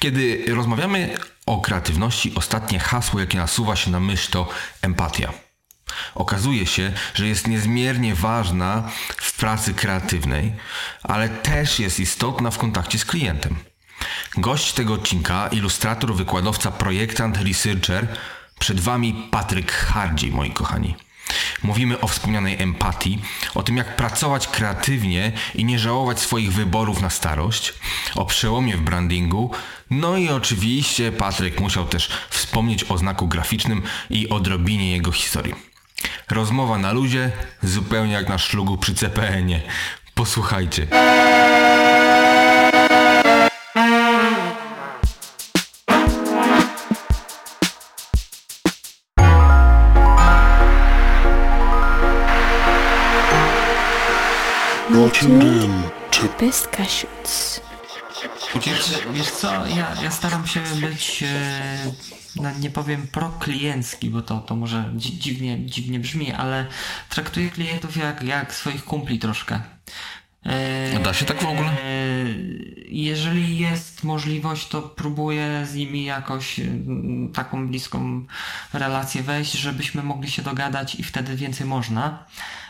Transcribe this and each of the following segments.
Kiedy rozmawiamy o kreatywności, ostatnie hasło, jakie nasuwa się na myśl, to empatia. Okazuje się, że jest niezmiernie ważna w pracy kreatywnej, ale też jest istotna w kontakcie z klientem. Gość tego odcinka, ilustrator, wykładowca, projektant, researcher, przed Wami Patryk Hardziej, moi kochani. Mówimy o wspomnianej empatii, o tym jak pracować kreatywnie i nie żałować swoich wyborów na starość, o przełomie w brandingu, no i oczywiście Patryk musiał też wspomnieć o znaku graficznym i odrobinie jego historii. Rozmowa na luzie, zupełnie jak na szlugu przy CPN-ie. Posłuchajcie. To Best Cashews. Wiesz, wiesz co, ja, ja staram się być, e, no nie powiem prokliencki, bo to, to może dzi- dziwnie, dziwnie brzmi, ale traktuję klientów jak, jak swoich kumpli troszkę. E, Da się tak w ogóle? e, Jeżeli jest możliwość, to próbuję z nimi jakoś mm, taką bliską relację wejść, żebyśmy mogli się dogadać i wtedy więcej można.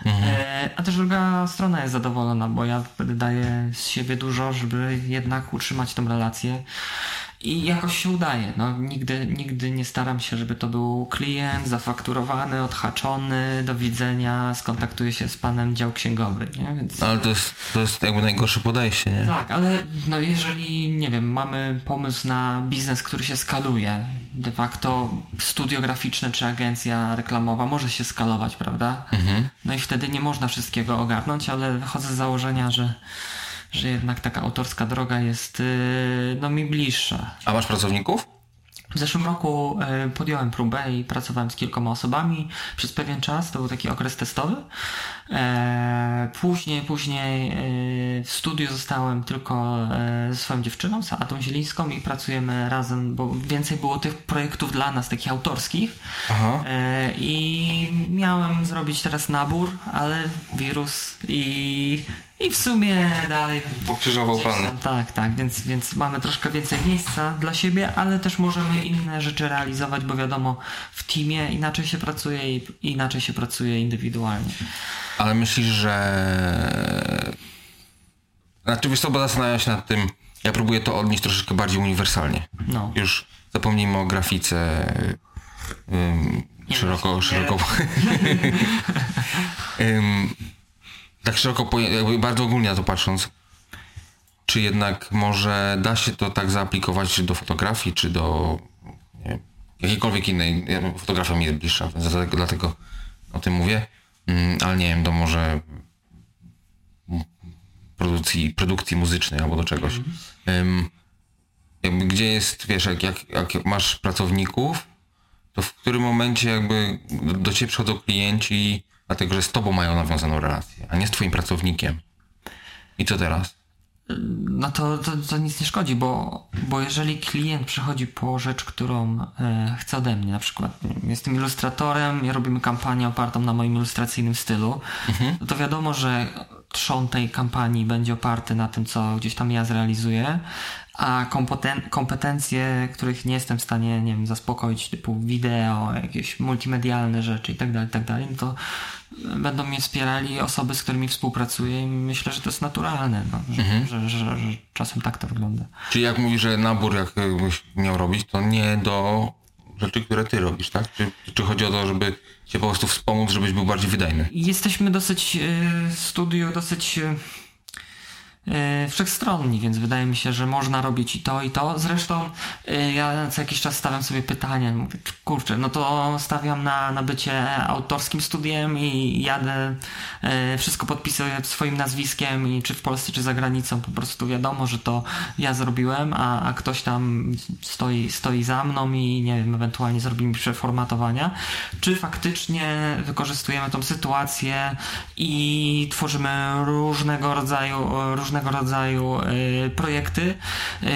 E, A też druga strona jest zadowolona, bo ja wtedy daję z siebie dużo, żeby jednak utrzymać tą relację. I jakoś się udaje. No, nigdy, nigdy nie staram się, żeby to był klient zafakturowany, odhaczony, do widzenia, skontaktuję się z panem dział księgowy. Nie? Więc... Ale to jest, to jest jakby najgorsze podejście, nie? Tak, ale no jeżeli, nie wiem, mamy pomysł na biznes, który się skaluje, de facto studio graficzne czy agencja reklamowa może się skalować, prawda? No i wtedy nie można wszystkiego ogarnąć, ale wychodzę z założenia, że, że jednak taka autorska droga jest yy, no mi bliższa. A masz pracowników? W zeszłym roku e, podjąłem próbę i pracowałem z kilkoma osobami przez pewien czas, to był taki okres testowy. E, Później, później e, w studiu zostałem tylko ze swoją dziewczyną, z Atą Zielińską i pracujemy razem, bo więcej było tych projektów dla nas, takich autorskich. Aha. E, I miałem zrobić teraz nabór, ale wirus i, i w sumie dalej Pokrzyżował pan. Tak, tak, więc, więc mamy troszkę więcej miejsca dla siebie, ale też możemy inne rzeczy realizować, bo wiadomo, w teamie inaczej się pracuje i inaczej się pracuje indywidualnie. Ale myślisz, że... Znaczy wiesz co, bo zastanawiam się nad tym, ja próbuję to odnieść troszeczkę bardziej uniwersalnie. No. Już zapomnijmy o grafice ym, szeroko, szeroko... ym, tak szeroko, jakby bardzo ogólnie na to patrząc, czy jednak może da się to tak zaaplikować czy do fotografii, czy do nie wiem, jakiejkolwiek innej, fotografia mi jest bliższa, dlatego, dlatego o tym mówię, Mm, ale nie wiem, do może produkcji, produkcji muzycznej albo do czegoś. Jakby gdzie jest, wiesz, jak, jak, jak masz pracowników, to w którym momencie jakby do ciebie przychodzą klienci, dlatego że z tobą mają nawiązaną relację, a nie z twoim pracownikiem. I co teraz? No to, to, to nic nie szkodzi, bo, bo jeżeli klient przychodzi po rzecz, którą e, chce ode mnie, na przykład jestem ilustratorem i robimy kampanię opartą na moim ilustracyjnym stylu, no to wiadomo, że trzon tej kampanii będzie oparty na tym, co gdzieś tam ja zrealizuję, a kompeten- kompetencje, których nie jestem w stanie, nie wiem, zaspokoić, typu wideo, jakieś multimedialne rzeczy i tak dalej, tak no to będą mnie wspierali osoby, z którymi współpracuję i myślę, że to jest naturalne, no, że, że, że, że czasem tak to wygląda. Czyli jak mówisz, że nabór jakbyś miał robić, to nie do rzeczy, które ty robisz, tak? Czy, czy chodzi o to, żeby cię po prostu wspomóc, żebyś był bardziej wydajny? Jesteśmy dosyć w studiu, dosyć e, wszechstronni, więc wydaje mi się, że można robić i to, i to. Zresztą e, ja co jakiś czas stawiam sobie pytanie, kurczę, no to stawiam na, na bycie autorskim studiem i jadę, e, wszystko podpisuję swoim nazwiskiem i czy w Polsce, czy za granicą, po prostu wiadomo, że to ja zrobiłem, a, a ktoś tam stoi, stoi za mną i nie wiem, ewentualnie zrobi mi przeformatowania, czy faktycznie wykorzystujemy tą sytuację i tworzymy różnego rodzaju, różnego rodzaju y, projekty, y,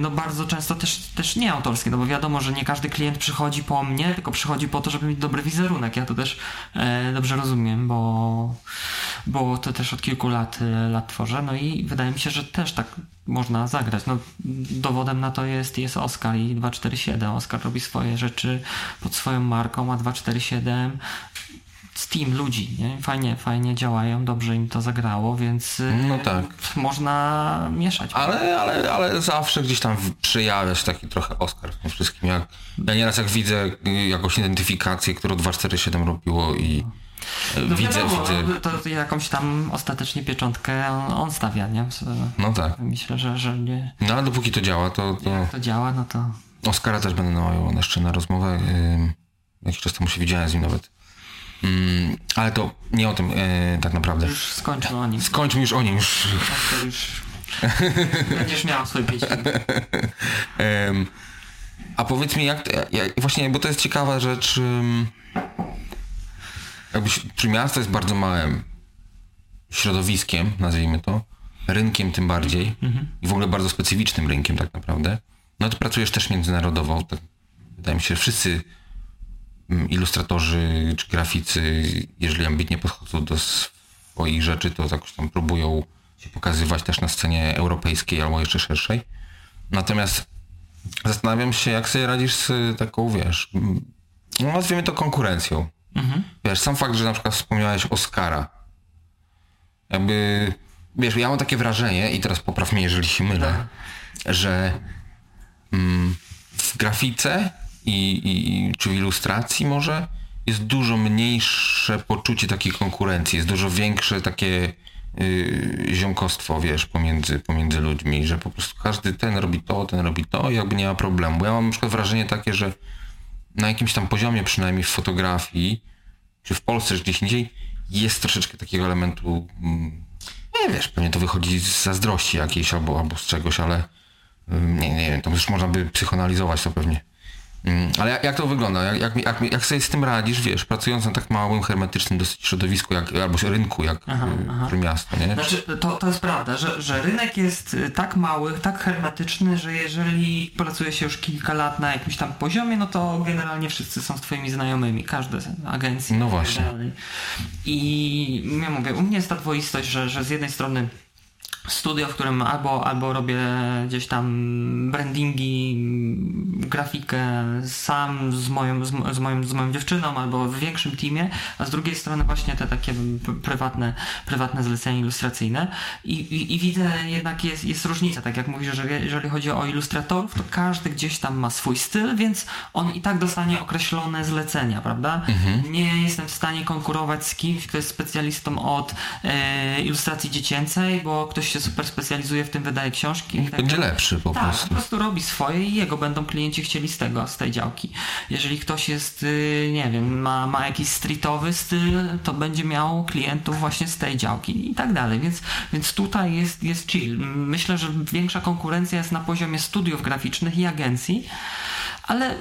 no bardzo często też, też nie autorskie, no bo wiadomo, że nie każdy klient przychodzi po mnie, tylko przychodzi po to, żeby mieć dobry wizerunek. Ja to też e, dobrze rozumiem, bo, bo to też od kilku lat, y, lat tworzę, no i wydaje mi się, że też tak można zagrać. No, dowodem na to jest, jest Oscar i 247. Oscar robi swoje rzeczy pod swoją marką, a 247 Steam ludzi, nie? Fajnie, fajnie działają, dobrze im to zagrało, więc y, No tak. można mieszać. Ale, ale, ale zawsze gdzieś tam przejawia się taki trochę Oscar w tym wszystkim. Jak, ja nieraz jak widzę y, jakąś identyfikację, którą 247 robiło i y, No widzę, wiadomo, widzę. To jakąś tam ostatecznie pieczątkę on, on stawia, nie? No tak. Myślę, że, że nie, No ale dopóki to działa, to, to to działa, no to Oskara też będę namawiał jeszcze na rozmowę. Jakiś czas temu się widziałem z nim nawet. Ym, ale to nie o tym yy, tak naprawdę. już skończmy o nim. Skończmy już o nim. Już. To już będziesz miał swoje pięć minut. Ym, a powiedz mi, jak, jak właśnie, bo to jest ciekawa rzecz. ym, Jakbyś, Trójmiasto jest bardzo małym środowiskiem, nazwijmy to, rynkiem tym bardziej i w ogóle bardzo specyficznym rynkiem tak naprawdę. No ty pracujesz też międzynarodowo. Tak, wydaje mi się, że wszyscy mm, ilustratorzy czy graficy, jeżeli ambitnie podchodzą do swoich rzeczy, to jakoś tam próbują się pokazywać też na scenie europejskiej albo jeszcze szerszej. Natomiast zastanawiam się, jak sobie radzisz z taką, wiesz, mm, no nazwijmy to konkurencją. Wiesz, sam fakt, że na przykład wspomniałeś Oscara. Jakby, wiesz, ja mam takie wrażenie, i teraz popraw mnie, jeżeli się mylę, że mm, w grafice i, i, czy w ilustracji może jest dużo mniejsze poczucie takiej konkurencji, jest dużo większe takie yy, ziomkostwo, wiesz, pomiędzy, pomiędzy ludźmi, że po prostu każdy ten robi to, ten robi to i jakby nie ma problemu. Bo ja mam na przykład wrażenie takie, że na jakimś tam poziomie przynajmniej w fotografii, czy w Polsce, czy gdzieś indziej, jest troszeczkę takiego elementu, mm, nie wiesz, pewnie to wychodzi z zazdrości jakiejś albo, albo z czegoś, ale mm, nie, nie wiem, to już można by psychoanalizować to pewnie. Mm, Ale jak, jak to wygląda? Jak, jak, jak, jak sobie z tym radzisz, wiesz, pracując na tak małym, hermetycznym dosyć środowisku, jak, albo rynku, jak Aha, aha. y, miasto, nie? Znaczy, to, to jest prawda, że, że rynek jest y, tak mały, tak hermetyczny, że jeżeli pracuje się już kilka lat na jakimś tam poziomie, no to generalnie wszyscy są twoimi znajomymi, każde z agencji. No i tak właśnie. I ja mówię, u mnie jest ta dwoistość, że, że z jednej strony studio, w którym albo, albo robię gdzieś tam brandingi, grafikę sam z moją, z, z, moją, z moją dziewczyną albo w większym teamie, a z drugiej strony właśnie te takie prywatne, prywatne zlecenia ilustracyjne. I, i, i widzę jednak jest, jest różnica, tak jak mówisz, że jeżeli chodzi o ilustratorów, to każdy gdzieś tam ma swój styl, więc on i tak dostanie określone zlecenia, prawda? Nie jestem w stanie konkurować z kimś, kto jest specjalistą od e, ilustracji dziecięcej, bo ktoś się super specjalizuje w tym, wydaje książki. i tak Będzie dalej. lepszy po Tak, prostu. po prostu robi swoje i jego będą klienci chcieli z tego, z tej działki. Jeżeli ktoś jest, y, nie wiem, ma, ma jakiś streetowy styl, to będzie miał klientów właśnie z tej działki i tak dalej. Więc, więc tutaj jest, jest chill. Myślę, że większa konkurencja jest na poziomie studiów graficznych i agencji. Ale e,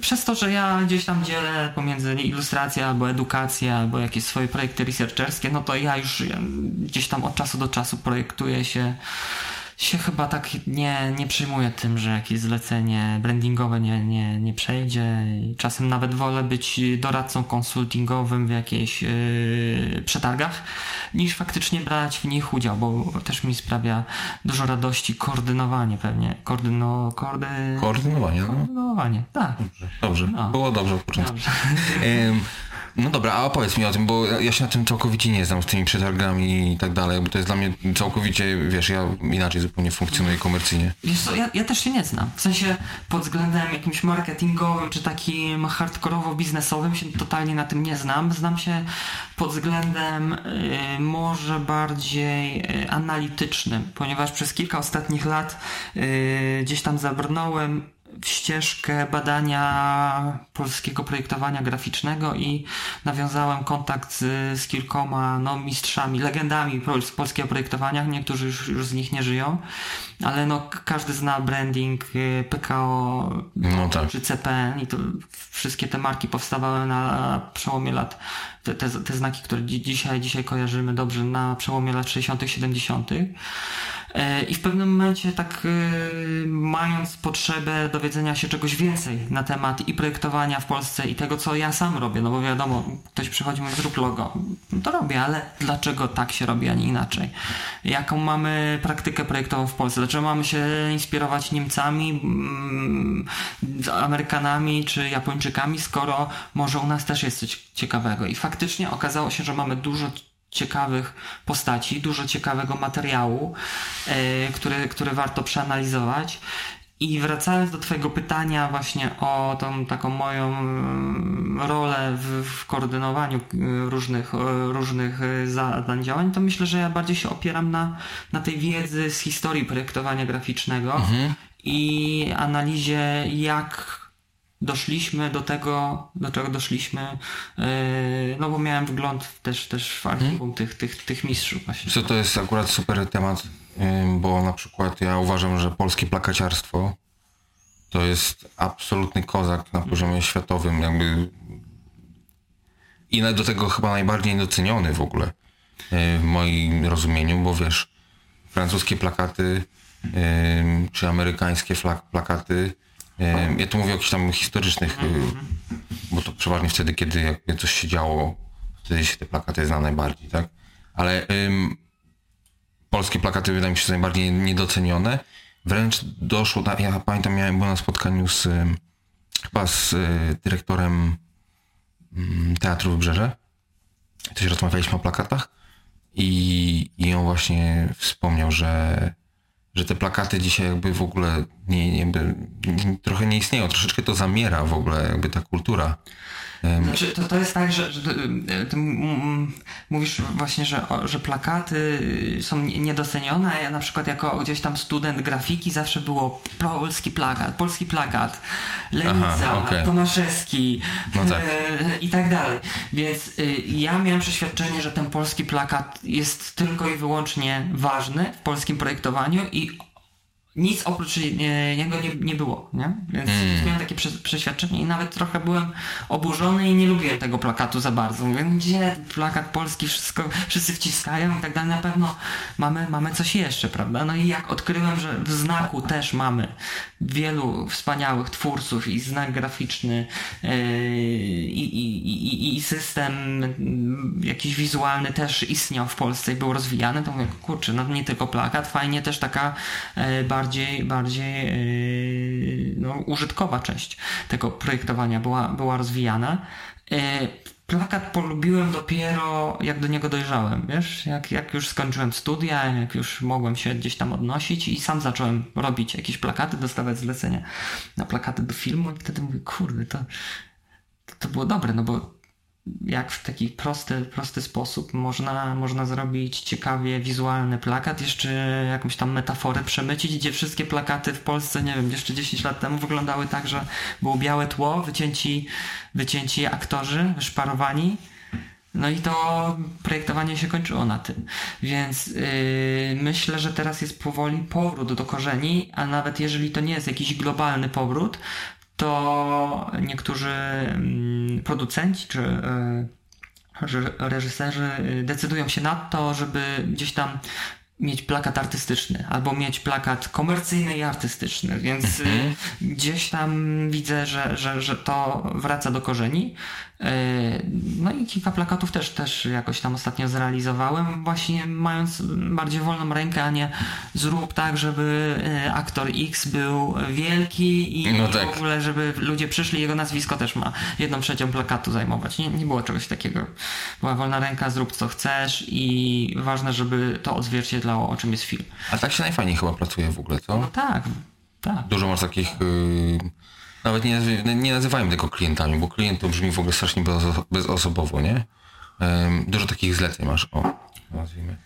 przez to, że ja gdzieś tam dzielę pomiędzy ilustrację albo edukację, albo jakieś swoje projekty researcherskie, no to ja już gdzieś tam od czasu do czasu projektuję się się chyba tak nie, nie przyjmuję tym, że jakieś zlecenie brandingowe nie, nie, nie przejdzie. I Czasem nawet wolę być doradcą konsultingowym w jakichś yy, przetargach, niż faktycznie brać w nich udział, bo też mi sprawia dużo radości koordynowanie pewnie. Koordyno, koordy... Koordynowanie, no. Koordynowanie, tak. Dobrze, No. było dobrze od początku. Dobrze. No dobra, a opowiedz mi o tym, bo ja się na tym całkowicie nie znam, z tymi przetargami i tak dalej, bo to jest dla mnie całkowicie, wiesz, ja inaczej zupełnie funkcjonuję komercyjnie. Wiesz co, ja, ja też się nie znam. W sensie pod względem jakimś marketingowym czy takim hardkorowo-biznesowym się totalnie na tym nie znam. Znam się pod względem y, może bardziej y, analitycznym, ponieważ przez kilka ostatnich lat y, gdzieś tam zabrnąłem w ścieżkę badania polskiego projektowania graficznego i nawiązałem kontakt z, z kilkoma no, mistrzami, legendami z polskiego projektowania. Niektórzy już, już z nich nie żyją, ale no, każdy zna branding y, PKO No tak. czy CPN i to wszystkie te marki powstawały na przełomie lat, te, te, te znaki, które dzi- dzisiaj, dzisiaj kojarzymy dobrze, na przełomie lat 60., 70. E, I w pewnym momencie tak e, mając potrzebę dowiedzenia się czegoś więcej na temat i projektowania w Polsce i tego, co ja sam robię, no bo wiadomo, ktoś przychodzi i mówi zrób logo, to robię, ale dlaczego tak się robi, a nie inaczej? Jaką mamy praktykę projektową w Polsce? Dlaczego mamy się inspirować Niemcami, mm, Amerykanami czy Japończykami, skoro może u nas też jest coś ciekawego? I faktycznie okazało się, że mamy dużo ciekawych postaci, dużo ciekawego materiału, e, który, który warto przeanalizować. I wracając do Twojego pytania właśnie o tą taką moją mm, rolę w, w koordynowaniu e, różnych, e, różnych zadań, działań, to myślę, że ja bardziej się opieram na, na tej wiedzy z historii projektowania graficznego mhm. i analizie, jak doszliśmy do tego, do czego doszliśmy, yy, no bo miałem wgląd też, też w archiwum hmm. tych, tych, tych mistrzów właśnie. Co to jest akurat super temat, yy, bo na przykład ja uważam, że polskie plakaciarstwo to jest absolutny kozak na poziomie światowym, jakby i do tego chyba najbardziej doceniony w ogóle yy, w moim rozumieniu, bo wiesz, francuskie plakaty czy amerykańskie plakaty ja tu mówię o jakichś tam historycznych, y, bo to przeważnie wtedy, kiedy jakby coś się działo, wtedy się te plakaty zna najbardziej, tak? Ale ym, polskie plakaty wydają mi się najbardziej niedocenione. Wręcz doszło, ja pamiętam, miałem byłem na spotkaniu z chyba z y, dyrektorem y, Teatru Wybrzeże. Też rozmawialiśmy o plakatach i, i on właśnie wspomniał, że że te plakaty dzisiaj jakby w ogóle nie, jakby, trochę nie istnieją, troszeczkę to zamiera w ogóle jakby ta kultura. Znaczy, to, to jest tak, że, że ty mówisz właśnie, że, że plakaty są niedocenione, a ja na przykład jako gdzieś tam student grafiki zawsze było polski plakat, polski plakat, Lenica, okay. Tomaszewski no tak. e, i tak dalej. Więc y, ja miałem przeświadczenie, że ten polski plakat jest tylko i wyłącznie ważny w polskim projektowaniu i nic oprócz niego nie, nie było, nie? Więc mm. miałem takie prze, przeświadczenie i nawet trochę byłem oburzony i nie lubiłem tego plakatu za bardzo. Mówię, gdzie plakat polski, wszystko, wszyscy wciskają i tak dalej, na pewno mamy, mamy coś jeszcze, prawda? No i jak odkryłem, że w znaku też mamy wielu wspaniałych twórców i znak graficzny yy, i, i, i, system jakiś wizualny też istniał w Polsce i był rozwijany, to mówię, kurczę, no nie tylko plakat, fajnie też taka yy, bardziej, bardziej yy, no, użytkowa część tego projektowania była, była rozwijana. Plakat polubiłem dopiero jak do niego dojrzałem, wiesz, jak, jak już skończyłem studia, jak już mogłem się gdzieś tam odnosić i sam zacząłem robić jakieś plakaty, dostawać zlecenia na plakaty do filmu i wtedy mówię, kurde, to, to było dobre, no bo jak w taki prosty, prosty sposób można, można zrobić ciekawie wizualny plakat, jeszcze jakąś tam metaforę przemycić, gdzie wszystkie plakaty w Polsce, nie wiem, jeszcze 10 lat temu wyglądały tak, że było białe tło, wycięci, wycięci aktorzy, szparowani, no i to projektowanie się kończyło na tym. Więc yy, myślę, że teraz jest powoli powrót do korzeni, a nawet jeżeli to nie jest jakiś globalny powrót, to niektórzy mm, producenci czy e, reżyserzy y, decydują się na to, żeby gdzieś tam mieć plakat artystyczny albo mieć plakat komercyjny i artystyczny, więc mhm. gdzieś tam widzę, że, że, że to wraca do korzeni. E, no i kilka plakatów też, też jakoś tam ostatnio zrealizowałem, właśnie mając bardziej wolną rękę, a nie zrób tak, żeby e, aktor X był wielki i no tak. w ogóle, żeby ludzie przyszli, jego nazwisko też ma jedną trzecią plakatu zajmować. Nie, nie było czegoś takiego. Była wolna ręka, zrób co chcesz i ważne, żeby to odzwierciedlało, o czym jest film. A tak się najfajniej chyba pracuje w ogóle, co? No tak, tak. Dużo masz takich... Yy nawet nie, nie nazywajmy tego klientami, bo klient to brzmi w ogóle strasznie bezosobowo, nie? Dużo takich zleceń masz, o, nazwijmy.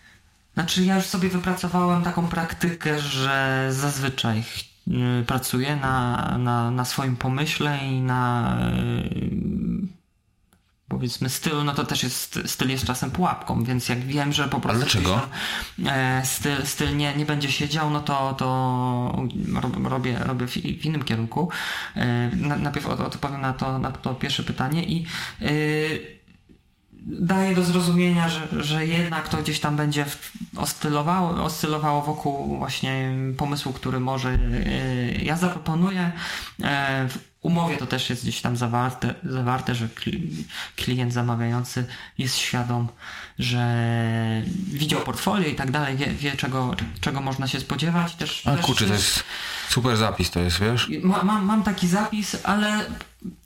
Znaczy ja już sobie wypracowałem taką praktykę, że zazwyczaj y, pracuję na, na, na swoim pomyśle i na y, powiedzmy stylu, no to też jest, styl jest czasem pułapką, więc jak wiem, że po prostu dlaczego? E, styl, styl nie, nie będzie siedział, no to, to robię, robię w, innym kierunku. E, najpierw odpowiem na to, na to pierwsze pytanie i e, daje do zrozumienia, że, że jednak to gdzieś tam będzie oscylowało, oscylowało wokół właśnie pomysłu, który może ja zaproponuję. Umowie to też jest gdzieś tam zawarte, zawarte że klient zamawiający jest świadom, że widział portfolio i tak dalej, wie, wie czego, czego można się spodziewać. Też, A też, kurczę, to jest super zapis, to jest, wiesz? Ma, mam, mam taki zapis, ale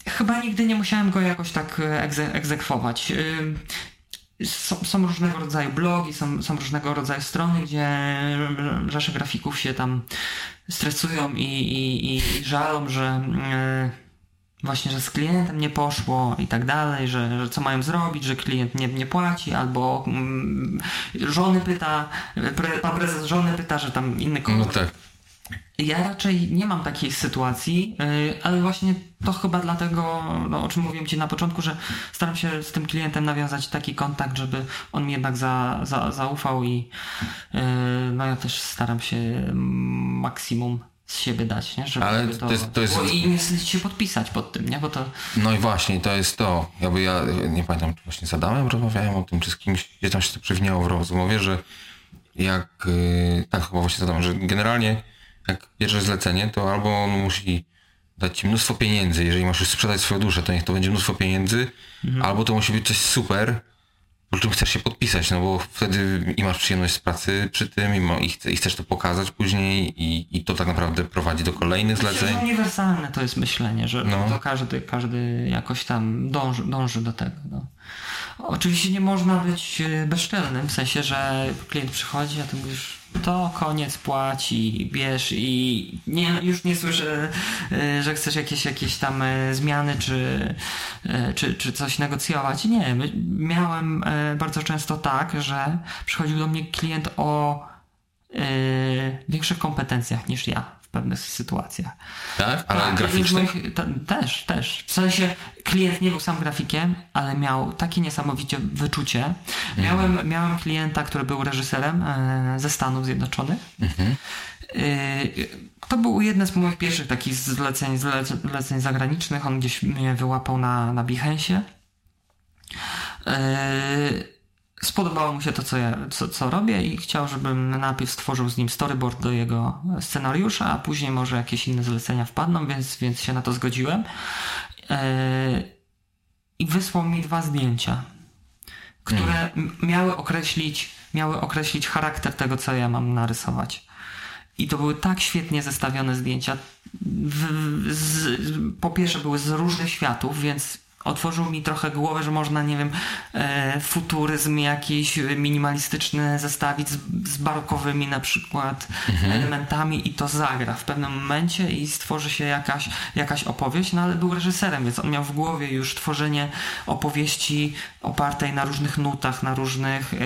chyba nigdy nie musiałem go jakoś tak e, egze, egzekwować. Są, są, różnego rodzaju blogi, są, są różnego rodzaju strony, gdzie rzesze grafików się tam stresują i, i, i żalą, że yy, właśnie, że z klientem nie poszło i tak dalej, że, że co mają zrobić, że klient nie, nie płaci, albo yy, żony pyta, pre, pan prezes żony pyta, że tam inny kolor. No tak ja raczej nie mam takiej sytuacji, y, ale właśnie to chyba dlatego, no, o czym mówiłem Ci na początku, że staram się z tym klientem nawiązać taki kontakt, żeby on mi jednak za, za, zaufał i y, no ja też staram się maksimum z siebie dać, nie? Żeby, Ale to, to jest, to jest... I nie się podpisać pod tym, nie? Bo to... No i właśnie, to jest to. Jakby ja nie pamiętam, czy właśnie z Adamem rozmawiałem o tym, czy z kimś, gdzie tam się to przewinęło w rozmowie, że jak... Y, tak, chyba właśnie z Adamem, że generalnie jak bierzesz zlecenie, to albo on musi dać ci mnóstwo pieniędzy, jeżeli masz już sprzedać swoją duszę, to niech to będzie mnóstwo pieniędzy, mhm. albo to musi być coś super, po czym chcesz się podpisać, no bo wtedy i masz przyjemność z pracy przy tym i, ma, i, i chcesz to pokazać później i, i to tak naprawdę prowadzi do kolejnych zleceń. To uniwersalne to jest myślenie, że no. to każdy, każdy jakoś tam dąży, dąży do tego. No. Oczywiście nie można być e, bezczelnym, w sensie, że klient przychodzi, a ty mówisz to koniec płaci, bierz i nie, już nie słyszę, e, że chcesz jakieś, jakieś tam e, zmiany czy, czy, czy coś negocjować. Nie, miałem bardzo często tak, że przychodził do mnie klient o większych kompetencjach niż ja w pewnych sytuacjach. Tak? Ale tak, graficznych? też, też. W sensie klient nie był sam grafikiem, ale miał takie niesamowicie wyczucie. Miałem, mhm. miałem klienta, który był reżyserem e, ze Stanów Zjednoczonych. Mhm. E, to był jeden z moich pierwszych takich zleceń, zleceń zagranicznych. On gdzieś mnie wyłapał na, na Behance. E, spodobało mu się to, co, ja, co, co robię i chciał, żebym najpierw stworzył z nim storyboard do jego scenariusza, a później może jakieś inne zlecenia wpadną, więc, więc się na to zgodziłem. Eee, I wysłał mi dwa zdjęcia, które mm. miały określić, miały określić charakter tego, co ja mam narysować. I to były tak świetnie zestawione zdjęcia. W, z, po pierwsze były z różnych światów, więc otworzył mi trochę głowę, że można, nie wiem, e, futuryzm jakiś minimalistyczny zestawić z, z barokowymi na przykład mhm. elementami i to zagra w pewnym momencie i stworzy się jakaś, jakaś opowieść, no ale był reżyserem, więc on miał w głowie już tworzenie opowieści opartej na różnych nutach, na różnych, e,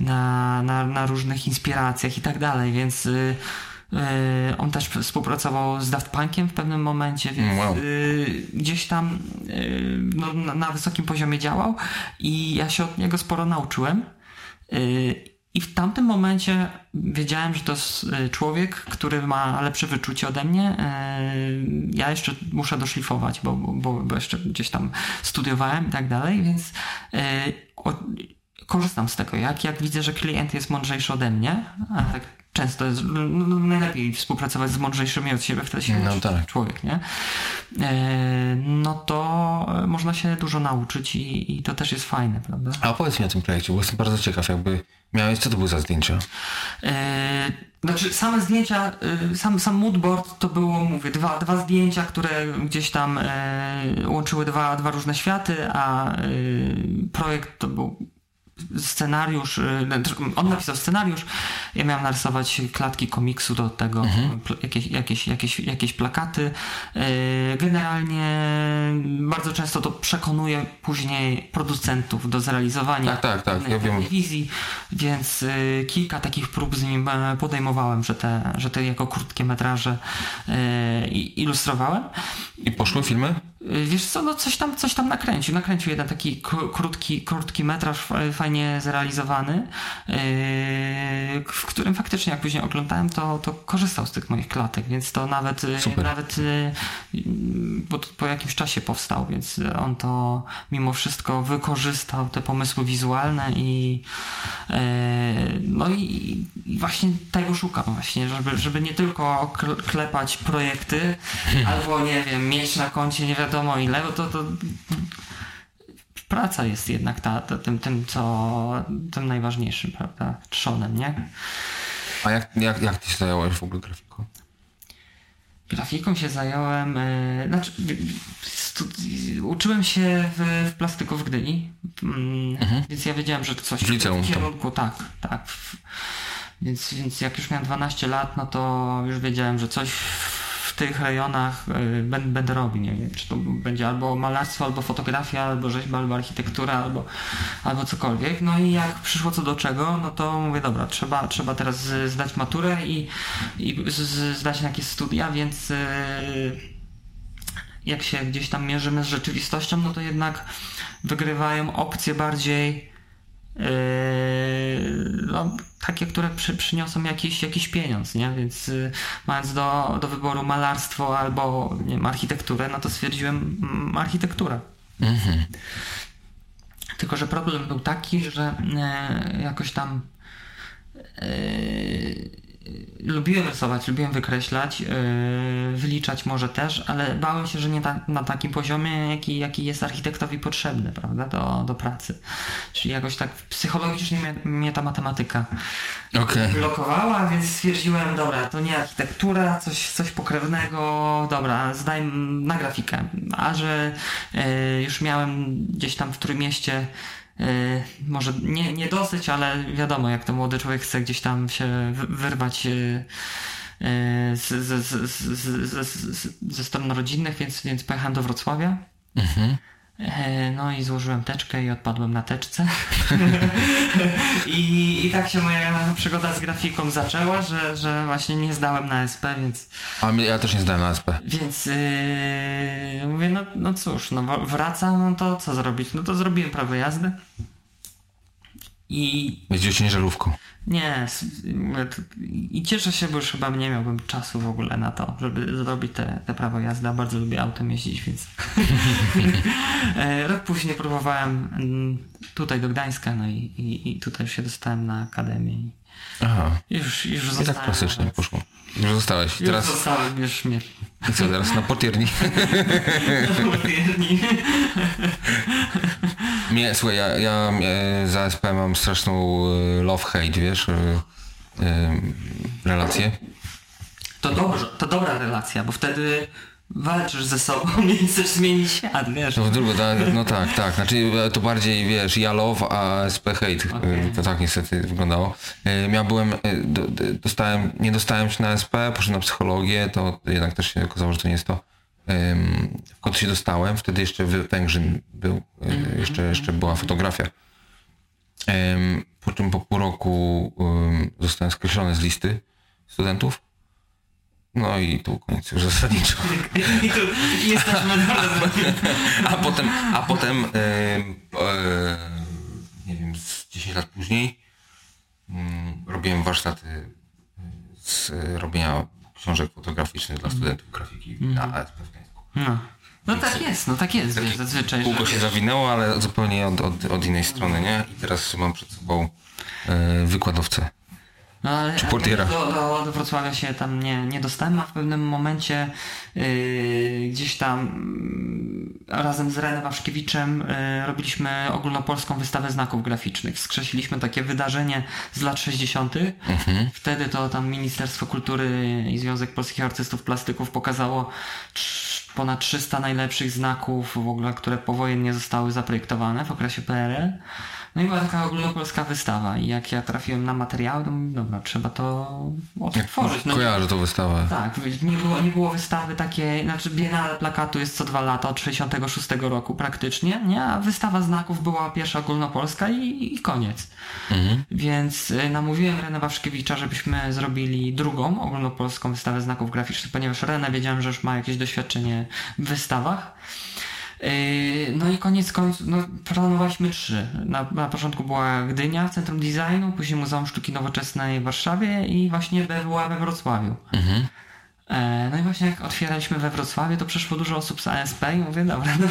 na, na, na różnych inspiracjach i tak dalej, więc e, on też współpracował z Daft Punkiem w pewnym momencie, więc wow. Y, gdzieś tam y, no, na, wysokim poziomie działał i ja się od niego sporo nauczyłem. Y, I w tamtym momencie wiedziałem, że to jest człowiek, który ma lepsze wyczucie ode mnie. Ja jeszcze muszę doszlifować, bo, bo, bo jeszcze gdzieś tam studiowałem i tak dalej, więc korzystam z tego. Jak, jak widzę, że klient jest mądrzejszy ode mnie, a tak często jest no, no, najlepiej współpracować z mądrzejszymi od siebie, wtedy się no, tak. człowiek, nie? E, no to można się dużo nauczyć i, i, to też jest fajne, prawda? A opowiedz mi o tym projekcie, bo jestem bardzo ciekaw, jakby miałeś, co to były za zdjęcia? E, znaczy same zdjęcia, e, sam, sam moodboard to było, mówię, dwa, dwa zdjęcia, które gdzieś tam e, łączyły dwa, dwa różne światy, a e, projekt to był scenariusz, y, on napisał scenariusz, ja miałem narysować klatki komiksu do tego, mhm. jakieś, jakieś, jakieś, jakieś plakaty. Y, generalnie bardzo często to przekonuje później producentów do zrealizowania tak, tak, tak. Ja wiem. wizji, więc y, kilka takich prób z nim e, podejmowałem, że te, że te jako krótkie metraże ilustrowałem. I poszły filmy? Y, wiesz co, no coś tam, coś tam nakręcił. Nakręcił jeden taki krótki, krótki metraż fajnie zrealizowany, yy, w którym faktycznie jak później oglądałem, to, to korzystał z tych moich klatek, więc to nawet, y, Super. nawet y, bo to po jakimś czasie powstał, więc on to mimo wszystko wykorzystał te pomysły wizualne i no i, i właśnie tego szukam właśnie, żeby, żeby nie tylko klepać projekty albo nie wiem, mieć na koncie nie wiadomo wiadomo ile, bo to, to praca jest jednak ta, ta, tym, tym, co, tym najważniejszym, prawda, trzonem, nie? A jak, jak, jak ty się zająłeś w ogóle grafiką? Grafiką się zająłem, yy, znaczy, uczyłem się w, w plastyku w Gdyni, yy, mhm. więc ja wiedziałem, że coś w, liceum, w kierunku, tak, tak. Więc, więc jak już miałem 12 lat, no to już wiedziałem, że coś w tych rejonach y, będę robił. Nie wiem, czy to będzie albo malarstwo, albo fotografia, albo rzeźba, albo architektura, albo, albo cokolwiek. No i jak przyszło co do czego, no to mówię, dobra, trzeba, trzeba teraz zdać maturę i, i zdać jakieś studia, więc y, jak się gdzieś tam mierzymy z rzeczywistością, no to jednak wygrywają opcje bardziej no, takie, które przy, przyniosą jakiś, jakiś pieniądz, nie? Więc y, mając do, do wyboru malarstwo albo nie wiem, architekturę, no to stwierdziłem mm, architekturę. Mhm. Tylko, że problem był taki, że y, jakoś tam y, lubiłem rysować, lubiłem wykreślać, yy, wyliczać może też, ale bałem się, że nie ta, na takim poziomie, jaki, jaki jest architektowi potrzebny, prawda, do, do pracy. Czyli jakoś tak psychologicznie mnie, mnie ta matematyka okay. blokowała, więc stwierdziłem, dobra, to nie architektura, coś, coś pokrewnego, dobra, zdaj na grafikę. A że yy, już miałem gdzieś tam w Trójmieście E, może nie, nie dosyć, ale wiadomo, jak to młody człowiek chce gdzieś tam się wyrwać e, e, z, z, z, ze stron rodzinnych, więc, więc pojechałem do Wrocławia. Mhm. No i złożyłem teczkę i odpadłem na teczce. I, I tak się moja przygoda z grafiką zaczęła, że, że właśnie nie zdałem na SP, więc. A ja też nie zdałem na SP. Więc yy, mówię, no, no cóż, no wracam, no to co zrobić? No to zrobiłem prawo jazdy. I... Jeździłeś ciężarówką. Nie, i cieszę się, bo już chyba nie miałbym czasu w ogóle na to, żeby zrobić te, te prawo jazdy. Bardzo lubię autem jeździć, więc e, rok później próbowałem mm, tutaj do Gdańska, no i, i, i tutaj już się dostałem na akademię. Aha. Już, już I tak klasycznie poszło. Już zostałeś. Już teraz... zostałem, już mnie. I co teraz? Na portierni? na portierni. Mnie, słuchaj, ja, ja e, za SP mam straszną e, love-hate, wiesz, e, relację. To dobrze, to dobra relacja, bo wtedy walczysz ze sobą i chcesz zmienić świat, wiesz. No, drugo, tak, no tak, tak. Znaczy to bardziej, wiesz, ja love, a SP hate. Okay. To tak niestety wyglądało. Ja byłem, dostałem, nie dostałem się na SP, poszedłem na psychologię, to jednak też się okazało, że to nie jest to. W końcu się dostałem, wtedy jeszcze Węgrzyn był, mm-hmm. jeszcze, jeszcze była fotografia. Po czym po pół roku zostałem skreślony z listy studentów. No i tu koniec już zasadniczo. I tu jesteśmy a, a potem, a potem e, e, nie wiem, z 10 lat później mm, robiłem warsztaty z robienia książek fotograficznych dla studentów grafiki mm. na ASP w Gdańsku. No. No tak jest, no tak jest, wiesz, zazwyczaj. Kółko się zawinęło, ale zupełnie od, od, od innej strony, nie? I teraz mam przed sobą e, wykładowcę. No ale Czy portiera? Do, do, do Wrocławia się tam nie, nie dostałem, a w pewnym momencie yy, gdzieś tam yy, razem z Renem Waszkiewiczem yy, robiliśmy ogólnopolską wystawę znaków graficznych. Skrzesiliśmy takie wydarzenie z lat 60. Mhm. Wtedy to tam Ministerstwo Kultury i Związek Polskich Artystów Plastyków pokazało ponad 300 najlepszych znaków w ogóle, które powojennie zostały zaprojektowane w okresie PRL. No i była taka ogólnopolska wystawa i jak ja trafiłem na materiały, to mówię, dobra, trzeba to otworzyć. No, kojarzę tą wystawę. Tak, nie było, nie było wystawy takiej, znaczy Biennale Plakatu jest co dwa lata, od 66 roku praktycznie, nie? A wystawa znaków była pierwsza ogólnopolska i, i koniec. Mhm. Więc y, namówiłem Renę Waszkiewicza, żebyśmy zrobili drugą ogólnopolską wystawę znaków graficznych, ponieważ Renę wiedziałem, że już ma jakieś doświadczenie w wystawach. Yy, No i koniec końców, no, planowaliśmy trzy. Na, na początku była Gdynia, Centrum Designu, później Muzeum Sztuki Nowoczesnej w Warszawie i właśnie BWA we Wrocławiu. E, No i właśnie jak otwieraliśmy we Wrocławiu, to przyszło dużo osób z ASP i mówię, dobra, no,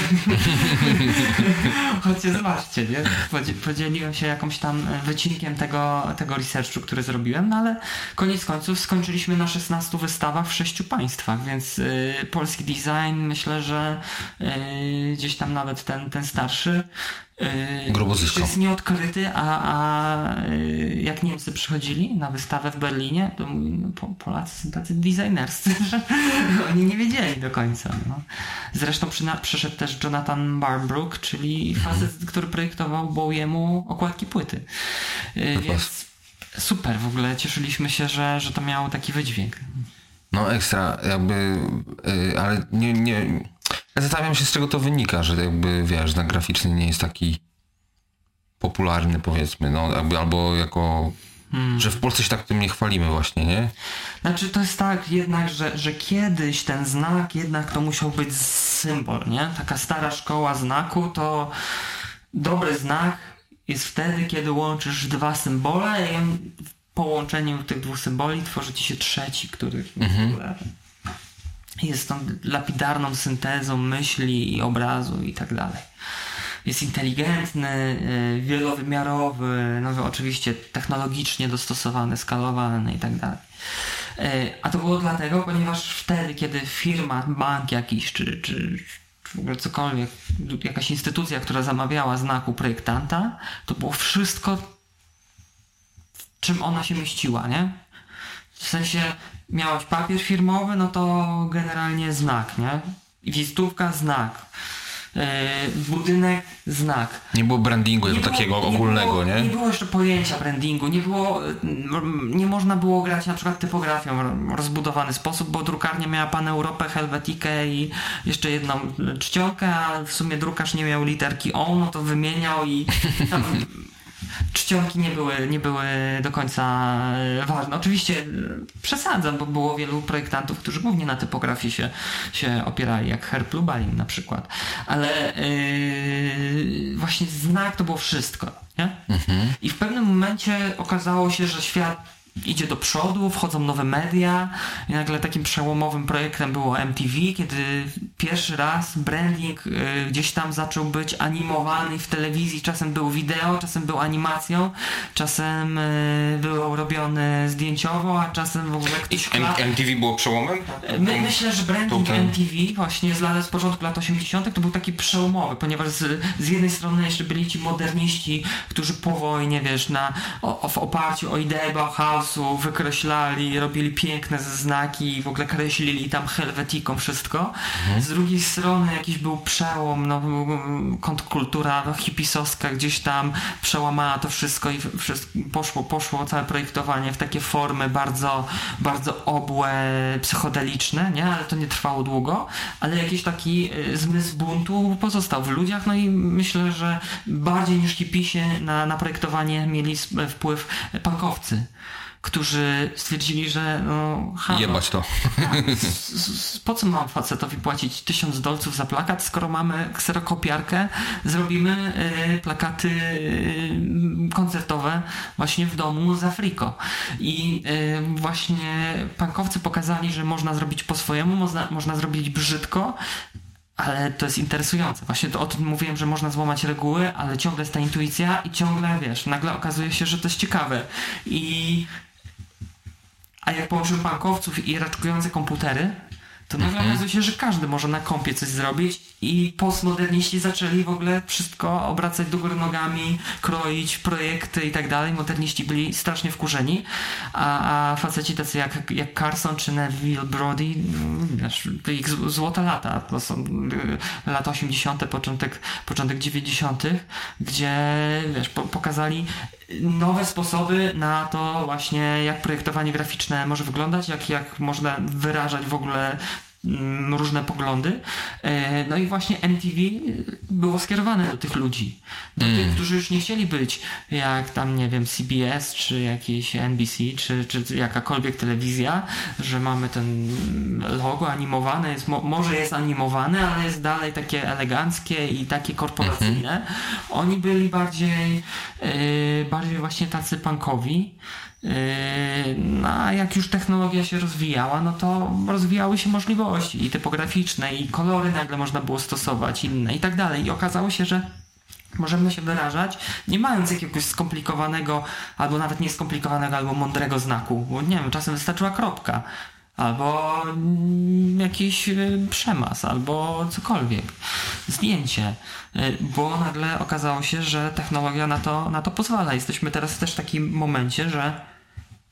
chodźcie, zobaczcie, nie? Podzie- Podzieliłem się jakąś tam e, wycinkiem tego, tego researchu, który zrobiłem, no ale koniec końców skończyliśmy na 16 wystawach w sześciu państwach, więc y, polski design myślę, że y, gdzieś tam nawet ten, ten starszy Grubo zyskał. jest nieodkryty, a, a y, jak Niemcy przychodzili na wystawę w Berlinie, to mówili, no, po, Polacy są tacy designerscy, że oni nie wiedzieli do końca. No. Zresztą przyszedł też Jonathan Barbrook, czyli facet, który projektował Bowiemu okładki płyty. Y, więc super, w ogóle cieszyliśmy się, że, że to miało taki wydźwięk. No ekstra, jakby, y, ale nie, nie, zastanawiam się z czego to wynika, że jakby, wiesz, znak graficzny nie jest taki popularny powiedzmy, no jakby, albo jako, że w Polsce się tak tym nie chwalimy właśnie, nie? Znaczy to jest tak jednak, że, że kiedyś ten znak jednak to musiał być symbol, nie? Taka stara szkoła znaku to dobry znak jest wtedy, kiedy łączysz dwa symbole i połączeniu tych dwóch symboli tworzy ci się trzeci, który w ogóle jest tą lapidarną syntezą myśli i obrazu i tak dalej. Jest inteligentny, y, wielowymiarowy, no oczywiście technologicznie dostosowany, skalowany i tak dalej. Y, A to było dlatego, ponieważ wtedy, kiedy firma, bank jakiś, czy, czy, w ogóle cokolwiek, jakaś instytucja, która zamawiała znaku projektanta, to było wszystko, w czym ona się mieściła, nie? W sensie miałeś papier firmowy, no to generalnie znak, nie? Wizytówka, znak. Yy, budynek, znak. Nie było brandingu jako było- takiego ogólnego, było, nie? Nie było jeszcze pojęcia brandingu, nie było, mm, nie można było grać na przykład typografią w rozbudowany sposób, bo drukarnia miała Pan Europę, Helvetikę i jeszcze jedną czcionkę, a w sumie drukarz nie miał literki O, no to wymieniał i tam czcionki nie były, nie były do końca e, ważne. Oczywiście e, przesadzam, bo było wielu projektantów, którzy głównie na typografii się, się opierali, jak Herb Lubalin na przykład. Ale yy, właśnie znak to było wszystko. Nie? I w pewnym momencie okazało się, że świat idzie do przodu, wchodzą nowe media i nagle takim przełomowym projektem było MTV, kiedy pierwszy raz branding y, gdzieś tam zaczął być animowany w telewizji, czasem był wideo, czasem był animacją, czasem y, był robiony zdjęciowo, a czasem w ogóle ktoś kla- MTV było przełomem? My, myślę, że branding ten- MTV właśnie z, lat, z początku lat 80. to był taki przełomowy, ponieważ z, z jednej strony jeszcze byli ci moderniści, którzy po wojnie, wiesz, na, o, w oparciu o ideę Bauhausu wykreślali, robili piękne znaki i w ogóle kreślili tam helvetiką wszystko. Z drugiej strony jakiś był przełom, no, kontrkultura no, hipisowska gdzieś tam przełamała to wszystko i wszystko, poszło, poszło całe projektowanie w takie formy bardzo, bardzo obłe, psychodeliczne, nie? Ale to nie trwało długo, ale jakiś taki y, zmysł buntu pozostał w ludziach, no i myślę, że bardziej niż hipisie na, na projektowanie mieli wpływ pankowcy którzy stwierdzili, że no, ha, no, Jebać to. s- po co mam facetowi płacić tysiąc dolców za plakat, skoro mamy kserokopiarkę, zrobimy y, plakaty y, koncertowe właśnie w domu z Afriko. I y, właśnie pankowcy pokazali, że można zrobić po swojemu, można, można zrobić brzydko, ale to jest interesujące. Właśnie to o tym mówiłem, że można złamać reguły, ale ciągle jest ta intuicja i ciągle, wiesz, nagle okazuje się, że to jest ciekawe. I a jak połączymy bankowców i raczkujące komputery, to nagle okazuje się, że każdy może na kompie coś zrobić i postmoderniści zaczęli w ogóle wszystko obracać do góry nogami, kroić projekty i tak dalej. Moderniści byli strasznie wkurzeni, a, a faceci tacy jak, jak Carson czy Neville Brody, mm, to ich z- złote lata. To są y, lata 80., początek, początek 90., gdzie wiesz, po, pokazali nowe sposoby na to właśnie, jak projektowanie graficzne może wyglądać, jak, jak można wyrażać w ogóle różne poglądy. E, no i właśnie MTV było skierowane do tych ludzi. Do Mm. tych, którzy już nie chcieli być jak tam, nie wiem, CBS, czy jakieś NBC, czy, czy jakakolwiek telewizja, że mamy ten logo animowane, jest, mo, może jest animowane, ale jest dalej takie eleganckie i takie korporacyjne. Oni byli bardziej, e, bardziej właśnie tacy punkowi. No a jak już technologia się rozwijała, no to rozwijały się możliwości i typograficzne, i kolory nagle można było stosować, inne i tak dalej. I okazało się, że możemy się wyrażać, nie mając jakiegoś skomplikowanego, albo nawet nieskomplikowanego, albo mądrego znaku. Bo nie wiem, czasem wystarczyła kropka. Albo mm, jakiś y, przemaz, albo cokolwiek. Zdjęcie. Y, Bo nagle okazało się, że technologia na to, na to pozwala. Jesteśmy teraz też w takim momencie, że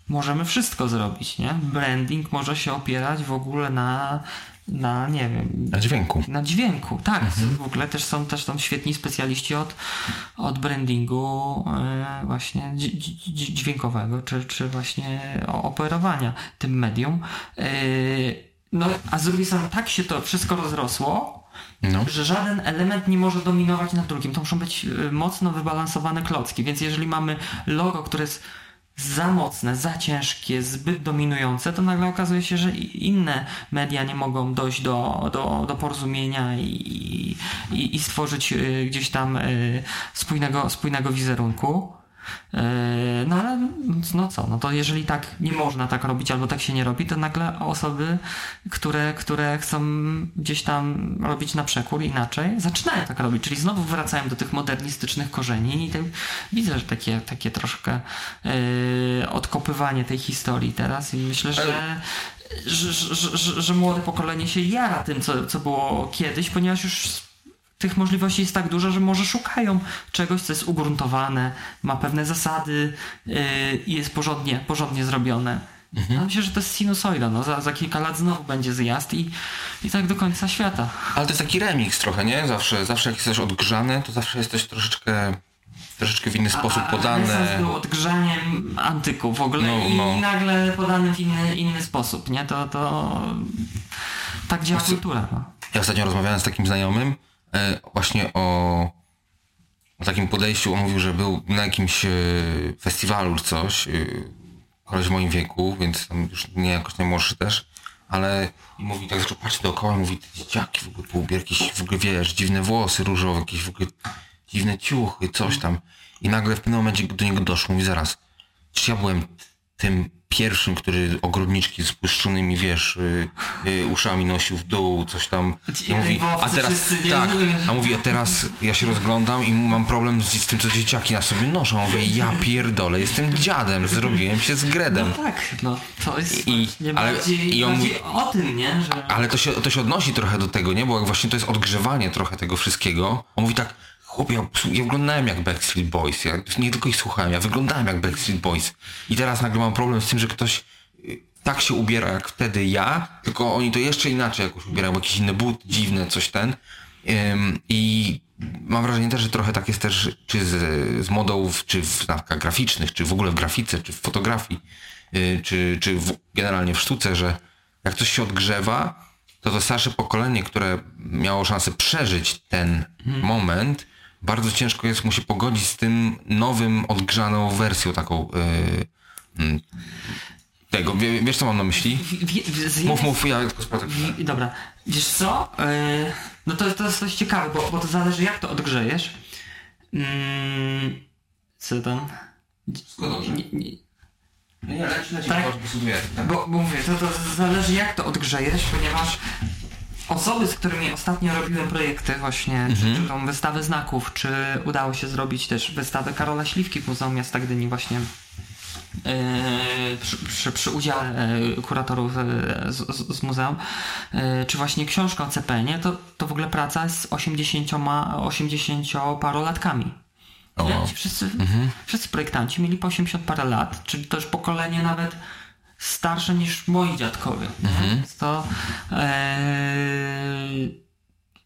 możemy wszystko zrobić, nie? Branding może się opierać w ogóle na, na nie wiem, Na dźwięku. na dźwięku, tak. W ogóle też są też są świetni specjaliści od, od brandingu e, właśnie dź- dź- dźwiękowego, czy, czy właśnie operowania tym medium. E, no, a z drugiej strony tak się to wszystko rozrosło, No. że żaden element nie może dominować nad drugim. To muszą być e, mocno wybalansowane klocki, więc jeżeli mamy logo, które jest za mocne, za ciężkie, zbyt dominujące, to nagle okazuje się, że inne media nie mogą dojść do, do, do porozumienia i, i, i stworzyć y, gdzieś tam y, spójnego, spójnego wizerunku. Y, No ale no co, no to jeżeli tak nie można tak robić albo tak się nie robi, to nagle osoby, które, które chcą gdzieś tam robić na przekór inaczej, zaczynają tak robić, czyli znowu wracają do tych modernistycznych korzeni. I tak, widzę, że takie, takie troszkę yy, odkopywanie tej historii teraz i myślę, że że, że, że, że młode pokolenie się jara tym, co, co było kiedyś, ponieważ już tych możliwości jest tak dużo, że może szukają czegoś, co jest ugruntowane, ma pewne zasady yy, i jest porządnie, porządnie zrobione. Ja myślę, że to jest sinusoida. No, za, za kilka lat znowu będzie zjazd i, i tak do końca świata. Ale to jest taki remix trochę, nie? Zawsze, zawsze jak jesteś odgrzany, to zawsze jesteś troszeczkę, troszeczkę w inny sposób A podane. Renesans był odgrzaniem antyku w ogóle No, i no. nagle podany w inny, inny sposób, nie? To, to tak działa kultura. No. Ja ostatnio rozmawiałem z takim znajomym właśnie o, o takim podejściu. On mówił, że był na jakimś e, festiwalu czy coś. E, koleś w moim wieku, więc tam już nie jakoś najmłodszy też. Ale i mówi tak, zaczął patrzeć dookoła i mówi, te dzieciaki w ogóle półbier, jakieś w ogóle wiesz, dziwne włosy różowe, jakieś w ogóle dziwne ciuchy, coś tam. I nagle w pewnym momencie do niego doszło, mówi zaraz, czy ja byłem tym pierwszym, który ogrodniczki z błyszczonymi, wiesz, y, y, uszami nosił w dół, coś tam. I mówi, a teraz, tak, a mówi, a teraz ja się rozglądam i mam problem z, z tym, co dzieciaki na sobie noszą. Mówię, ja pierdolę, jestem dziadem, zrobiłem się z Gredem. No tak, no to jest I- ale- i on mówi- o tym, nie? Że... Ale to się, to się odnosi trochę do tego, nie? Bo jak właśnie to jest odgrzewanie trochę tego wszystkiego. On mówi tak, chłopie, ja, ja wyglądałem jak Backstreet Boys. Ja nie tylko ich słuchałem, ja wyglądałem jak Backstreet Boys. I teraz nagle mam problem z tym, że ktoś y, tak się ubiera jak wtedy ja, tylko oni to jeszcze inaczej jakoś ubierają, jakieś inne buty, dziwne, coś ten. Ym, I mam wrażenie też, że trochę tak jest też, czy z, z modą, czy w znawkach graficznych, czy w ogóle w grafice, czy w fotografii, y, czy, czy w, generalnie w sztuce, że jak coś się odgrzewa, to to starsze pokolenie, które miało szansę przeżyć ten moment, bardzo ciężko jest mu się pogodzić z tym nowym, odgrzaną wersją taką y, mm, tego. Wie, wiesz, co mam na myśli? Mów, mów, ja tylko sprawdzę. dobra, wiesz co? Yy, no to, to jest coś ciekawe, bo, bo to zależy jak to odgrzejesz. Mm, co tam? dobrze. Nie, nie, Nie, nie, leć, leć, Tak. tak. Bo, bo mówię, to, to zależy jak to odgrzejesz, ponieważ osoby, z którymi ostatnio robiłem projekty właśnie, czy, czy tą wystawę znaków, czy udało się zrobić też wystawę Karola Śliwki w Muzeum Miasta Gdyni właśnie e, przy, przy, przy udziale e, kuratorów e, z, z, z muzeum, e, czy właśnie książka o CPN-ie, to, to w ogóle praca z 80, 80 parolatkami. Wszyscy, wszyscy projektanci mieli po 80 parę lat, czyli też pokolenie nawet starsze niż moi dziadkowie. Więc To, e,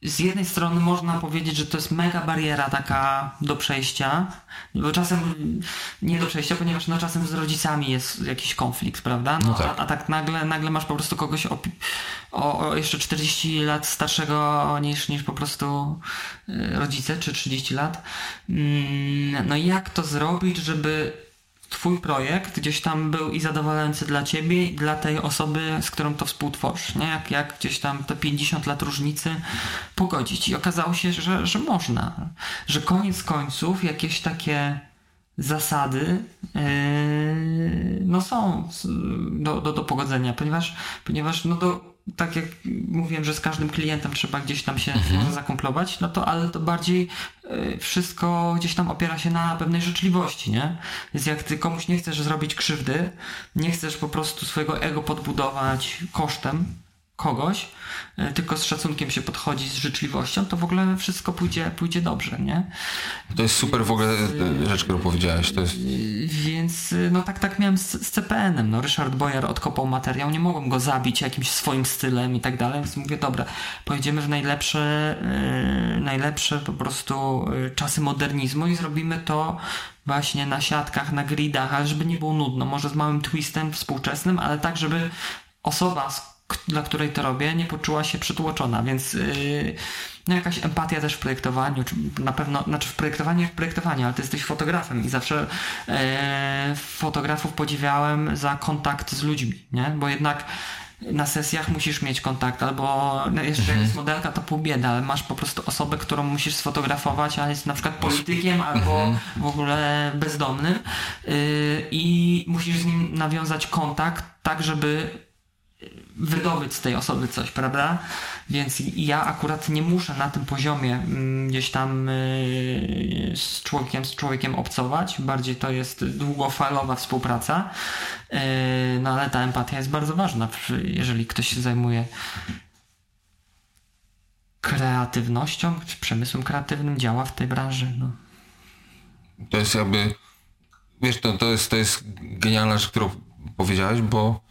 z jednej strony można powiedzieć, że to jest mega bariera taka do przejścia, bo czasem nie do przejścia, ponieważ no czasem z rodzicami jest jakiś konflikt, prawda? No, No tak. A, a tak nagle, nagle masz po prostu kogoś o, o, o jeszcze 40 lat starszego niż, niż po prostu y, rodzice, czy 30 lat. Mm, No i jak to zrobić, żeby twój projekt gdzieś tam był i zadowalający dla ciebie i dla tej osoby, z którą to współtworzysz, nie? Jak, jak gdzieś tam te 50 lat różnicy pogodzić. I okazało się, że, że można. Że koniec końców jakieś takie zasady yy, no są s- do, do, do pogodzenia, ponieważ, ponieważ no do, tak jak mówiłem, że z każdym klientem trzeba gdzieś tam się może zakomplować, no to ale to bardziej y, wszystko gdzieś tam opiera się na pewnej życzliwości, nie? Więc jak ty komuś nie chcesz zrobić krzywdy, nie chcesz po prostu swojego ego podbudować kosztem kogoś, y, tylko z szacunkiem się podchodzi, z życzliwością, to w ogóle wszystko pójdzie, pójdzie dobrze, nie? To jest super w ogóle e, rzecz, którą powiedziałeś. To jest... Więc y, no tak, tak miałem z, z CPN-em. No, Ryszard Bojar odkopał materiał, nie mogłem go zabić jakimś swoim stylem i tak dalej, więc mówię, dobra, pojedziemy w najlepsze, y, najlepsze po prostu czasy modernizmu i zrobimy to właśnie na siatkach, na gridach, ale żeby nie było nudno, może z małym twistem współczesnym, ale tak, żeby osoba, dla której to robię, nie poczuła się przytłoczona, więc yy, no jakaś empatia też w projektowaniu, czy na pewno, znaczy w projektowaniu jak w projektowaniu, ale ty jesteś fotografem i zawsze e, fotografów podziwiałem za kontakt z ludźmi, nie? Bo jednak na sesjach musisz mieć kontakt, albo no jeszcze jak jest modelka, to pół bieda, ale masz po prostu osobę, którą musisz sfotografować, a jest na przykład politykiem albo w ogóle bezdomnym yy, i musisz z nim nawiązać kontakt tak, żeby wydobyć z tej osoby coś, prawda? Więc ja akurat nie muszę na tym poziomie mm, gdzieś tam yy, z człowiekiem, z człowiekiem obcować. Bardziej to jest długofalowa współpraca. Yy, No ale ta empatia jest bardzo ważna, jeżeli ktoś się zajmuje kreatywnością, czy przemysłem kreatywnym, działa w tej branży. No. To jest jakby, wiesz, to, to, jest, to jest genialna rzecz, którą powiedziałeś, bo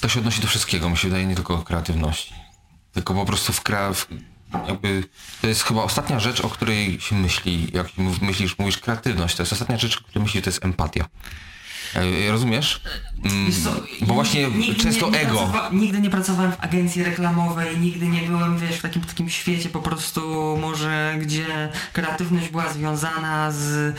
to się odnosi do wszystkiego, mi się wydaje, nie tylko kreatywności. Tylko po prostu w, kra, w jakby, to jest chyba ostatnia rzecz, o której się myśli, jak myślisz, mówisz kreatywność, to jest ostatnia rzecz, o której myślisz, to jest empatia. E, Rozumiesz? Mm, co, bo właśnie nigdy często nie, nie ego. Nigdy nie pracowałem w agencji reklamowej, nigdy nie byłem, wiesz, w takim, takim świecie po prostu może, gdzie kreatywność była związana z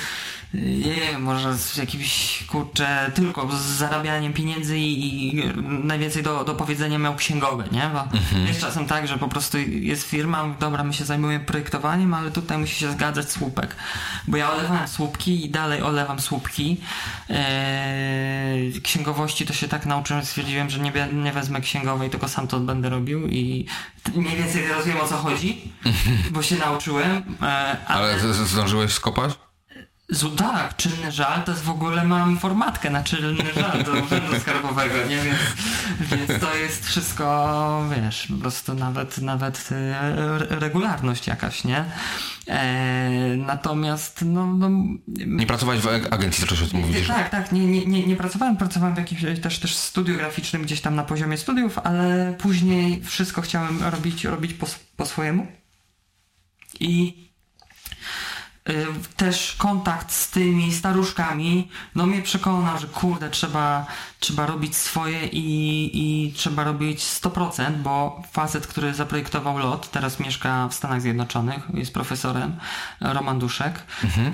nie wiem, może z jakimś, kurczę, tylko z zarabianiem pieniędzy i, i najwięcej do, do powiedzenia miał księgowy, nie? Bo jest czasem tak, że po prostu jest firma, dobra, my się zajmujemy projektowaniem, ale tutaj musi się zgadzać słupek. Bo ja olewałem słupki i dalej olewam słupki. Eee, księgowości to się tak nauczyłem, stwierdziłem, że nie, nie wezmę księgowej, tylko sam to będę robił i mniej więcej teraz wiem o co chodzi, bo się nauczyłem. Eee, Ale z- zdążyłeś skopać? Z, tak, czynny żal to jest w ogóle mam formatkę na czynny żal do urzędu skarbowego, nie? Więc, więc to jest wszystko, wiesz, po prostu nawet, nawet e, re- regularność jakaś, nie? E, natomiast, no, no Nie pracowałeś w ag- agencji, zacząłeś o tym mówić. tak, tak, nie, nie, nie, nie pracowałem, pracowałem w jakimś też, też studiu graficznym gdzieś tam na poziomie studiów, ale później wszystko chciałem robić, robić po, po swojemu. I też kontakt z tymi staruszkami, no mnie przekonał, że kurde, trzeba, trzeba robić swoje i, i trzeba robić 100%, bo facet, który zaprojektował lot, teraz mieszka w Stanach Zjednoczonych, jest profesorem, Roman Duszek.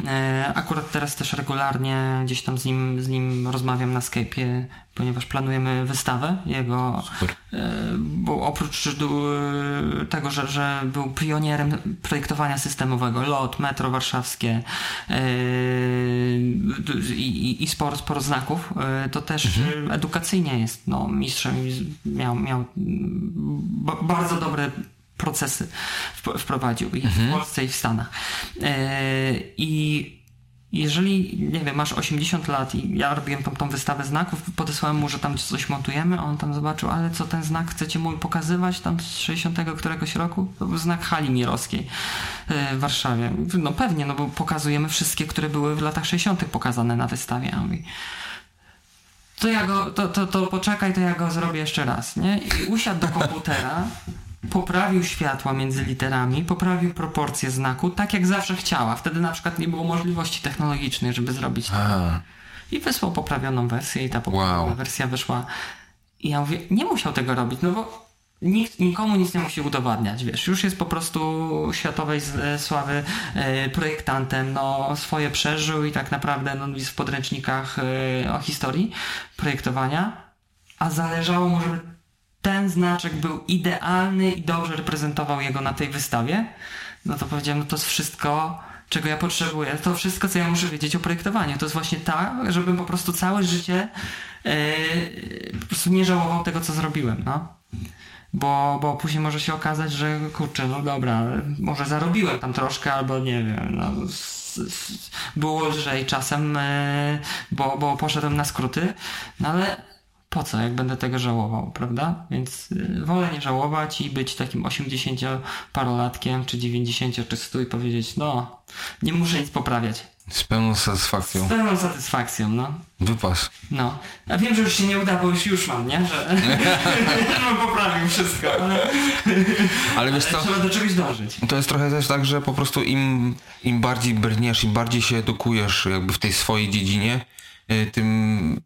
E, akurat teraz też regularnie gdzieś tam z nim, z nim rozmawiam na Skype'ie, ponieważ planujemy wystawę jego, e, bo oprócz du- tego, że, że był pionierem projektowania systemowego, LOT, metro warszawskie e, i, i, sporo, sporo znaków, e, to też e, edukacyjnie jest no, mistrzem miał, miał ba- bardzo dobre procesy wp- wprowadził i w Polsce i w Stanach. E, I jeżeli, nie wiem, masz 80 lat i ja robiłem tą, tą wystawę znaków, podesłałem mu, że tam coś montujemy, a on tam zobaczył, ale co ten znak chcecie mu pokazywać tam z 60 któregoś roku? To był znak hali mirowskiej e, w Warszawie. No pewnie, no bo pokazujemy wszystkie, które były w latach 60 pokazane na wystawie. A mówi, to ja go, to, to, to poczekaj, to ja go zrobię jeszcze raz, nie? I usiadł do komputera poprawił światła między literami, poprawił proporcje znaku, tak jak zawsze chciała. Wtedy na przykład nie było możliwości technologicznej, żeby zrobić to. A, I wysłał poprawioną wersję i ta poprawiona Wow. wersja wyszła. I ja mówię, nie musiał tego robić, no bo nikt, nikomu nic nie musi udowadniać, wiesz. Już jest po prostu światowej e, sławy e, projektantem, no swoje przeżył i tak naprawdę no, jest w podręcznikach e, o historii projektowania, a zależało mu, żeby ten znaczek był idealny i dobrze reprezentował jego na tej wystawie, no to powiedziałem, no to jest wszystko, czego ja potrzebuję. To wszystko, co ja muszę wiedzieć o projektowaniu. To jest właśnie tak, żebym po prostu całe życie yy, po prostu nie żałował tego, co zrobiłem, no. Bo, bo później może się okazać, że kurczę, no dobra, może zarobiłem tam troszkę, albo nie wiem, no, było lżej czasem, yy, bo, bo poszedłem na skróty, no ale po co, jak będę tego żałował, prawda? Więc y, wolę nie żałować i być takim 80-parolatkiem, czy 90 czy 100 i powiedzieć, no, nie muszę nic poprawiać. z pełną Z satysfakcją. pełną satysfakcją, no. Wypas. No. A wiem, że już się nie uda, bo już już mam, nie? Że, że poprawił wszystko, ale Ale wiesz co, trzeba do czegoś dążyć. to jest trochę też tak, że po prostu im, im bardziej brniesz, im bardziej się edukujesz jakby w tej swojej dziedzinie, y, tym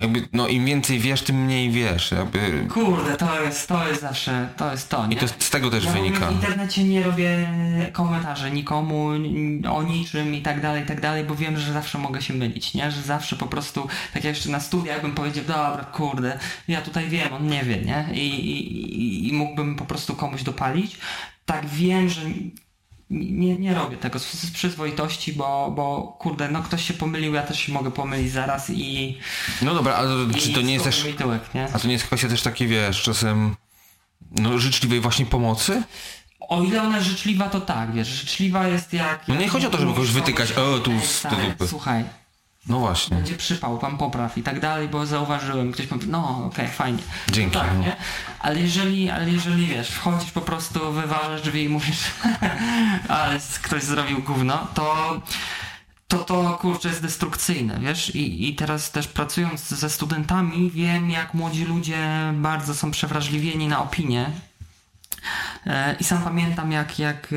jakby, no im więcej wiesz, tym mniej wiesz. Jakby, Kurde, to jest, to jest zawsze, to jest to, nie? I to z tego też ja wynika. w internecie nie robię komentarzy nikomu o niczym i tak dalej, i tak dalej, bo wiem, że zawsze mogę się mylić, nie? Że zawsze po prostu, tak jak jeszcze na studiach bym powiedział, dobra, kurde, ja tutaj wiem, on nie wie, nie? I, i- i mógłbym po prostu komuś dopalić. Tak wiem, że nie, nie robię tego z, przyzwoitości, bo, bo kurde, no ktoś się pomylił, ja też się mogę pomylić zaraz i... No dobra, ale czy to nie jest też... tyłek, nie? A to nie jest kwestia też takiej, wiesz, czasem no, życzliwej właśnie pomocy? O ile ona życzliwa, to tak, wiesz, życzliwa jest jak... No nie chodzi o to, żeby kogoś wytykać, o, tu "Ej, z- stary, do dupy". Słuchaj, No właśnie. będzie przypał, pan popraw i tak dalej, bo zauważyłem, ktoś powie, no okej, fajnie. Dzięki, No tak, no. nie? Ale jeżeli, ale jeżeli wiesz, wchodzisz po prostu, wywalasz drzwi i mówisz, ale ktoś zrobił gówno, to to to kurczę jest destrukcyjne, wiesz? I, I teraz też pracując ze studentami wiem, jak młodzi ludzie bardzo są przewrażliwieni na opinię. E, I sam pamiętam, jak, jak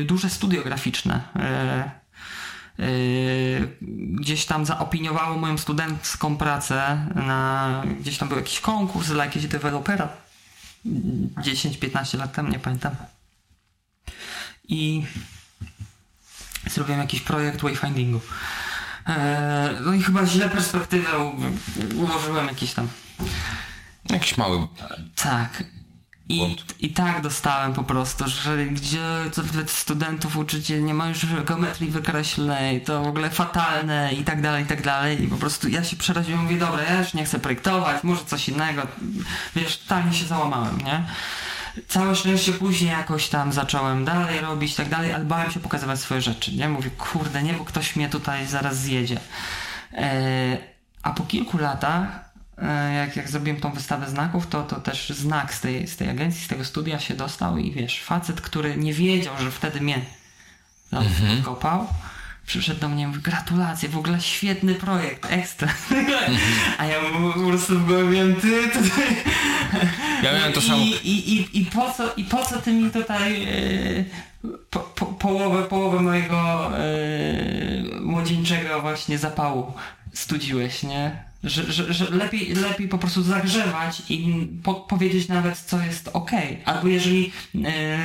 e, duże studio graficzne e, gdzieś tam zaopiniowało moją studencką pracę na gdzieś tam był jakiś konkurs dla jakiegoś dewelopera 10-15 lat temu, nie pamiętam. I zrobiłem jakiś projekt wayfindingu. E, no i chyba źle perspektywę ułożyłem jakiś tam. Jakiś mały. Tak. I. I tak dostałem po prostu, że gdzie studentów uczycie, nie ma już geometrii wykreślnej, to w ogóle fatalne i tak dalej, i tak dalej. I po prostu ja się przeraziłem, mówię, dobra, ja już nie chcę projektować, może coś innego. Wiesz, totalnie się załamałem, nie? Całe szczęście później jakoś tam zacząłem dalej robić i tak dalej, ale bałem się pokazywać swoje rzeczy, nie? Mówię, kurde, nie, bo ktoś mnie tutaj zaraz zjedzie. E, a po kilku latach, jak, jak zrobiłem tą wystawę znaków, to, to też znak z tej, z tej agencji, z tego studia się dostał i wiesz, facet, który nie wiedział, że wtedy mnie tam kopał, przyszedł do mnie i mówi, gratulacje, w ogóle świetny projekt, ekstra. A ja po prostu wiem, ty, ty. Ja miałem to I, samo. I, i, i, po co, I po co ty mi tutaj e, po, po, połowę, połowę mojego e, młodzieńczego właśnie zapału studziłeś, nie? Że, że, że lepiej, lepiej po prostu zagrzewać i po, powiedzieć nawet, co jest ok. Albo jeżeli, e,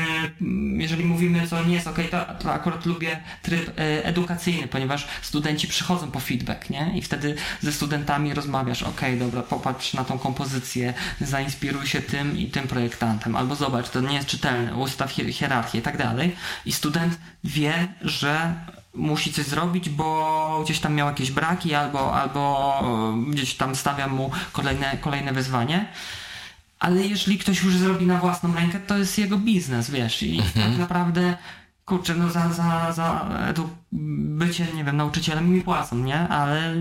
jeżeli mówimy, co nie jest ok, to, to akurat lubię tryb e, edukacyjny, ponieważ studenci przychodzą po feedback, nie? I wtedy ze studentami rozmawiasz, ok, dobra, popatrz na tą kompozycję, zainspiruj się tym i tym projektantem, albo zobacz, to nie jest czytelne, ustaw hier- hierarchię i tak dalej. I student wie, że musi coś zrobić, bo gdzieś tam miał jakieś braki, albo, albo e, gdzieś tam stawia mu kolejne, kolejne wyzwanie. Ale jeżeli ktoś już zrobi na własną rękę, to jest jego biznes, wiesz, i tak naprawdę kurczę, no za, za, za edu- bycie, nie wiem, nauczycielem mi płacą, nie? Ale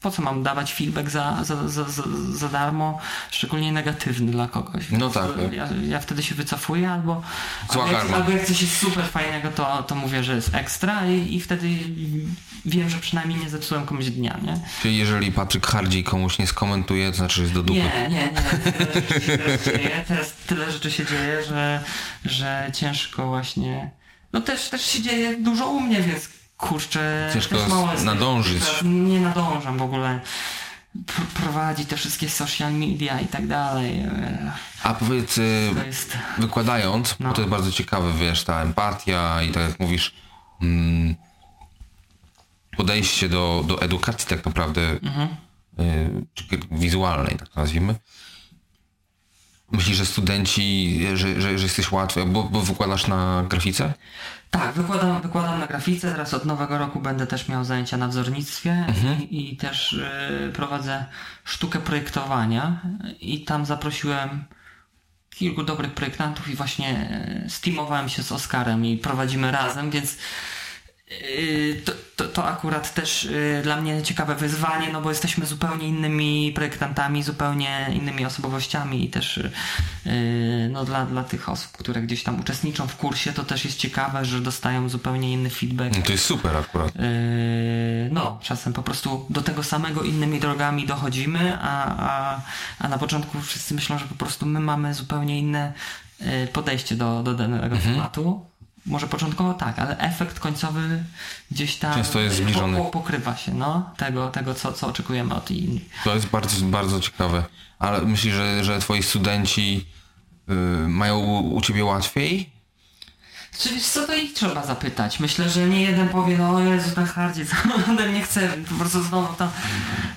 po co mam dawać feedback za, za, za, za, darmo, szczególnie negatywny dla kogoś. No tak. Ja, ja wtedy się wycofuję, albo, Zła albo, jak, karma. albo jak coś jest super fajnego, to, to mówię, że jest ekstra i, i wtedy wiem, że przynajmniej nie zepsułem komuś dnia, nie? Czyli jeżeli Patryk Hardziej komuś nie skomentuje, to znaczy, że jest do dupy. Nie, nie, nie. Tyle rzeczy się teraz dzieje, teraz tyle rzeczy się dzieje, że, że ciężko właśnie. No też, też się dzieje dużo u mnie, więc kurczę. Ciężko też mało nadążyć. Nie nadążam w ogóle. Pr- prowadzi te wszystkie social media i tak dalej. A powiedz, y, jest. wykładając, No. bo to jest bardzo ciekawe, wiesz, ta empatia i tak jak mówisz, mm, podejście do, do edukacji tak naprawdę Mhm. y, wizualnej, tak to nazwijmy. Myślisz, że studenci, że, że, że jesteś łatwy, bo, bo wykładasz na grafice? Tak, wykładam, wykładam na grafice. Teraz od nowego roku będę też miał zajęcia na wzornictwie i, i też y, prowadzę sztukę projektowania. I tam zaprosiłem kilku dobrych projektantów i właśnie y, steamowałem się z Oskarem i prowadzimy razem, więc to, to, to akurat też y, dla mnie ciekawe wyzwanie, no bo jesteśmy zupełnie innymi projektantami, zupełnie innymi osobowościami i też y, no dla, dla tych osób, które gdzieś tam uczestniczą w kursie, to też jest ciekawe, że dostają zupełnie inny feedback. No to jest super akurat. Yy, no, czasem po prostu do tego samego innymi drogami dochodzimy, a, a, a na początku wszyscy myślą, że po prostu my mamy zupełnie inne yy, podejście do, do danego Mhm. Może początkowo tak, ale efekt końcowy gdzieś tam Często jest zbliżony. Po, pokrywa się no, tego, tego co, co oczekujemy od innych. To jest bardzo, bardzo ciekawe. Ale myślisz, że, że twoi studenci y, mają u, u ciebie łatwiej? Czy wiesz co, to ich trzeba zapytać. Myślę, że nie jeden powie, no Jezu, ten hardzie, co on ode mnie chce, po prostu znowu tam,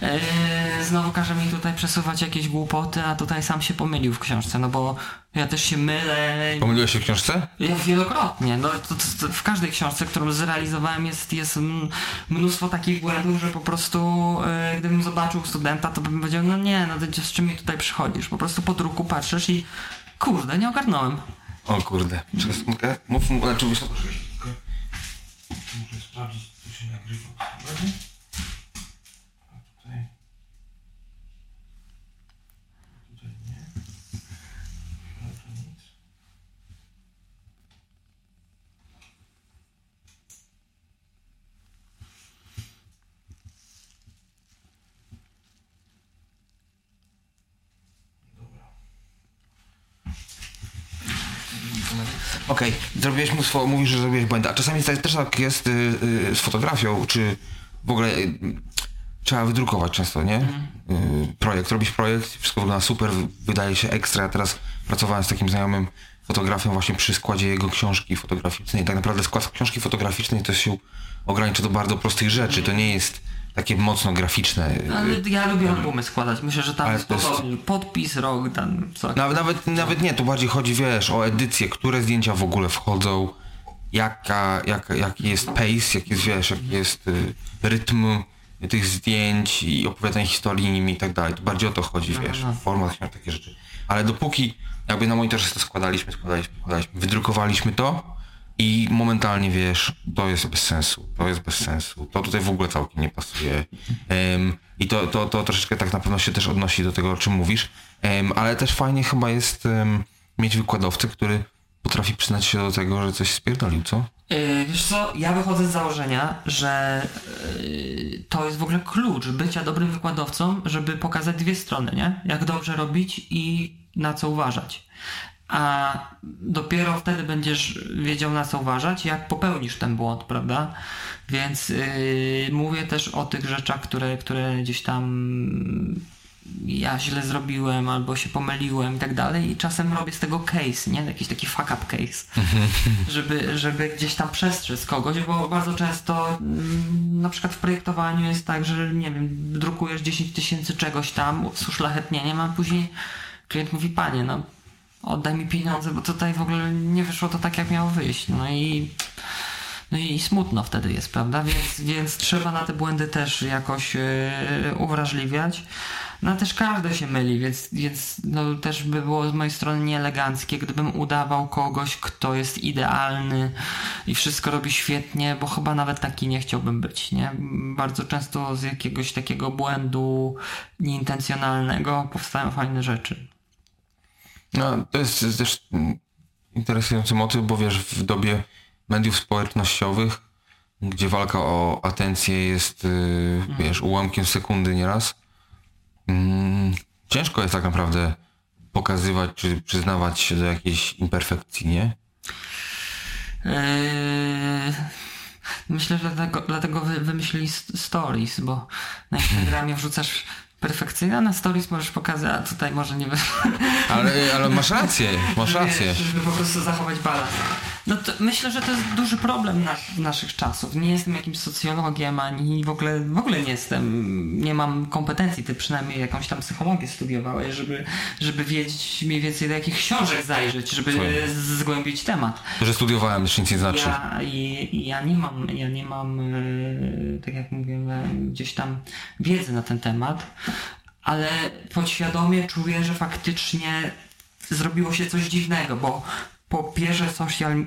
yy, znowu każe mi tutaj przesuwać jakieś głupoty, a tutaj sam się pomylił w książce, no bo ja też się mylę. Pomyliłeś się w książce? Ja wielokrotnie, no to, to, to w każdej książce, którą zrealizowałem jest, jest mnóstwo takich błędów, że po prostu yy, gdybym zobaczył studenta, to bym powiedział, no nie, no to z czym mi tutaj przychodzisz? Po prostu po druku patrzysz i kurde, nie ogarnąłem. O kurde. Czekaj sekundkę. Mów, znaczy wysoko. Muszę sprawdzić, co się nagrywa. Dobra? A tutaj. Tutaj nie. Ale to nic. Okej, zrobiłeś mnóstwo, mówisz, że zrobiłeś błędy, a czasami tak- też tak jest y, y, z fotografią, czy w ogóle y, trzeba wydrukować często, nie? Y, projekt, robisz projekt, wszystko wygląda super, wydaje się ekstra. Ja teraz pracowałem z takim znajomym fotografem właśnie przy składzie jego książki fotograficznej. Tak naprawdę skład książki fotograficznej to się ogranicza do bardzo prostych rzeczy, to nie jest takie mocno graficzne. y, Ale ja lubię albumy składać. Myślę, że tam jest jest-. Podpis, rok, tam co. Nawet, nawet, nawet nie, tu bardziej chodzi, wiesz, o edycję, które zdjęcia w ogóle wchodzą, jaka, jak, jaki jest pace, jaki jest, wiesz, jaki jest y, rytm tych zdjęć i opowiadanie historii nimi i tak dalej. To bardziej o to chodzi, wiesz, no. format, takie rzeczy. Ale dopóki jakby na monitorze to składaliśmy, składaliśmy, składaliśmy, wydrukowaliśmy to i momentalnie, wiesz, to jest bez sensu, to jest bez sensu, to tutaj w ogóle całkiem nie pasuje. Em, I to, to, to troszeczkę tak na pewno się też odnosi do tego, o czym mówisz. Em, ale też fajnie chyba jest em, mieć wykładowcę, który potrafi przyznać się do tego, że coś spierdolił, co? Yy, wiesz co, ja wychodzę z założenia, że yy, to jest w ogóle klucz bycia dobrym wykładowcą, żeby pokazać dwie strony, nie? Jak dobrze robić i na co uważać. A dopiero wtedy będziesz wiedział na co uważać, jak popełnisz ten błąd, prawda? Więc yy, mówię też o tych rzeczach, które, które gdzieś tam ja źle zrobiłem, albo się pomyliłem i tak dalej i czasem robię z tego case, nie? Jakiś taki fuck up case, żeby, żeby gdzieś tam przestrzec kogoś, bo bardzo często mm, na przykład w projektowaniu jest tak, że nie wiem, drukujesz 10 tysięcy czegoś tam z uszlachetnieniem, a później klient mówi, panie, no oddaj mi pieniądze, bo tutaj w ogóle nie wyszło to tak, jak miało wyjść. No i No i smutno wtedy jest, prawda? Więc, więc trzeba na te błędy też jakoś yy, uwrażliwiać. No też każdy się myli, więc, więc no, też by było z mojej strony nieeleganckie, gdybym udawał kogoś, kto jest idealny i wszystko robi świetnie, bo chyba nawet taki nie chciałbym być, nie? Bardzo często z jakiegoś takiego błędu nieintencjonalnego powstają fajne rzeczy. No, to jest też interesujący motyw, bo wiesz, w dobie mediów społecznościowych, gdzie walka o atencję jest, yy, wiesz, ułamkiem sekundy nieraz, Mm, ciężko jest tak naprawdę pokazywać czy przyznawać się do jakiejś imperfekcji, nie? Eee, myślę, że dlatego, dlatego wy, wymyślili stories, bo na Instagramie wrzucasz perfekcyjnie, a na stories możesz pokazać, a tutaj może nie... Ale, ale masz rację, masz rację. Żeby po prostu zachować balans. No to myślę, że to jest duży problem nas, naszych czasów. Nie jestem jakimś socjologiem, ani w ogóle, w ogóle nie jestem, nie mam kompetencji, ty przynajmniej jakąś tam psychologię studiowałeś, żeby, żeby wiedzieć mniej więcej do jakich książek zajrzeć, żeby Twoje. zgłębić temat. Że studiowałem, jeszcze nic nie znaczy. Ja, i, ja nie mam, ja nie mam, e, tak jak mówię, gdzieś tam wiedzy na ten temat, ale podświadomie czuję, że faktycznie zrobiło się coś dziwnego, bo po pierwsze social,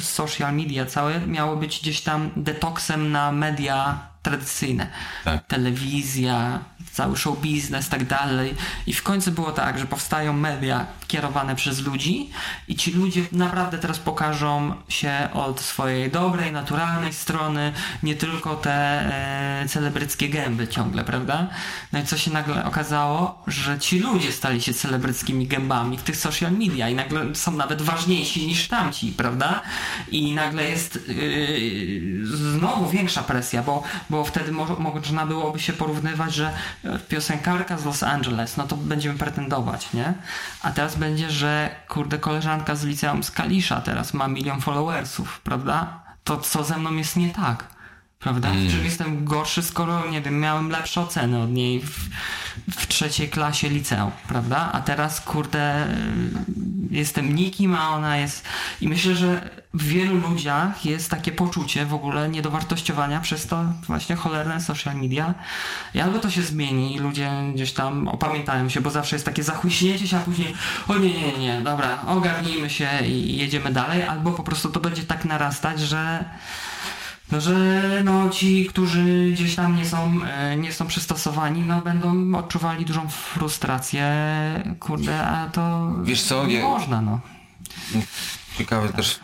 social media całe miało być gdzieś tam detoksem na media tradycyjne. Tak. Telewizja, cały show biznes, tak dalej. I w końcu było tak, że powstają media kierowane przez ludzi i ci ludzie naprawdę teraz pokażą się od swojej dobrej, naturalnej strony, nie tylko te e, celebryckie gęby ciągle, prawda? No i co się nagle okazało, że ci ludzie stali się celebryckimi gębami w tych social media i nagle są nawet ważniejsi niż tamci, prawda? I nagle jest e, znowu większa presja, bo, bo wtedy mo można byłoby się porównywać, że piosenkarka z Los Angeles, no to będziemy pretendować, nie? A teraz będzie, że kurde koleżanka z liceum z Kalisza teraz ma milion followersów, prawda? To co ze mną jest nie tak? Prawda? Mm. Czym jestem gorszy, skoro, nie wiem, miałem lepsze oceny od niej w, w trzeciej klasie liceum, prawda? A teraz, kurde, jestem nikim, a ona jest... I myślę, że w wielu ludziach jest takie poczucie w ogóle niedowartościowania przez to właśnie cholerne social media. I albo to się zmieni i ludzie gdzieś tam opamiętają się, bo zawsze jest takie zachłyśnięcie się, a później o nie, nie, nie, dobra, ogarnijmy się i jedziemy dalej, albo po prostu to będzie tak narastać, że no, że no, ci, którzy gdzieś tam nie są, e, nie są przystosowani, no, będą odczuwali dużą frustrację, kurde, a to Wiesz co, nie można, no. Ciekawe też,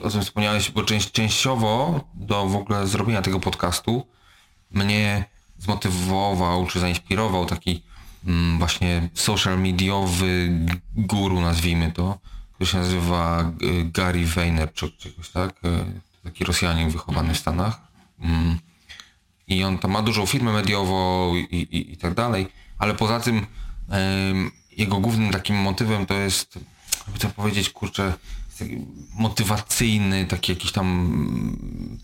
o czym wspomniałeś, bo część, częściowo do w ogóle zrobienia tego podcastu mnie zmotywował, czy zainspirował taki mm, właśnie social mediowy guru, nazwijmy to, który się nazywa e, Gary Vaynerchuk, czy czegoś tak, e, taki Rosjanin wychowany w Stanach. Mm. I on tam ma dużą firmę mediową i, i, i tak dalej, ale poza tym jego głównym takim motywem to jest, jakby to powiedzieć, kurczę, motywacyjny, taki jakiś tam mm,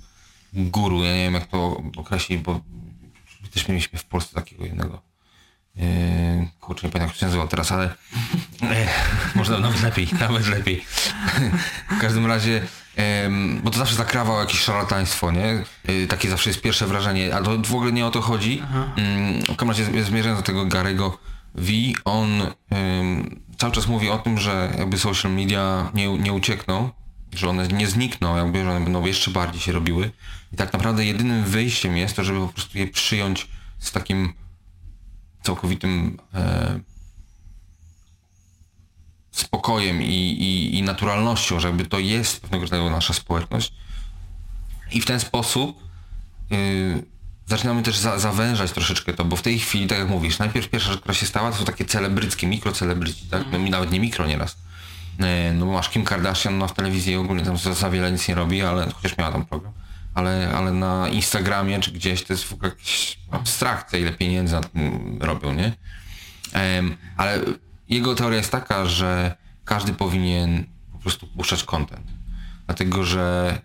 guru, ja nie wiem jak to określić, bo też mieliśmy w Polsce takiego jednego yy, kurczę, nie pamiętam jak się nazywał teraz, ale e, można nawet lepiej, nawet lepiej. w każdym razie bo to zawsze zakrawał jakieś szarlataństwo, nie? Y, takie zawsze jest pierwsze wrażenie, ale to w ogóle nie o to chodzi. W każdym razie zmierzając do tego Garego V, on cały czas mówi o tym, że jakby social media nie, nie uciekną, że one nie znikną, jakby, że one będą jeszcze bardziej się robiły. I tak naprawdę jedynym wyjściem jest to, żeby po prostu je przyjąć z takim całkowitym e, spokojem i, i, i naturalnością, że jakby to jest pewnego rodzaju nasza społeczność. I w ten sposób yy, zaczynamy też za, zawężać troszeczkę to, bo w tej chwili, tak jak mówisz, najpierw pierwsza rzecz, która się stała, to są takie celebryckie, mikrocelebryci, tak? No, nawet nie mikro nieraz. Yy, no bo masz Kim Kardashian no, w telewizji ogólnie tam za, za wiele nic nie robi, ale chociaż miała tam program. Ale, ale na Instagramie czy gdzieś to jest w ogóle jakieś abstrakcja, ile pieniędzy robią, nie? Um, ale jego teoria jest taka, że każdy powinien po prostu puszczać content. Dlatego, że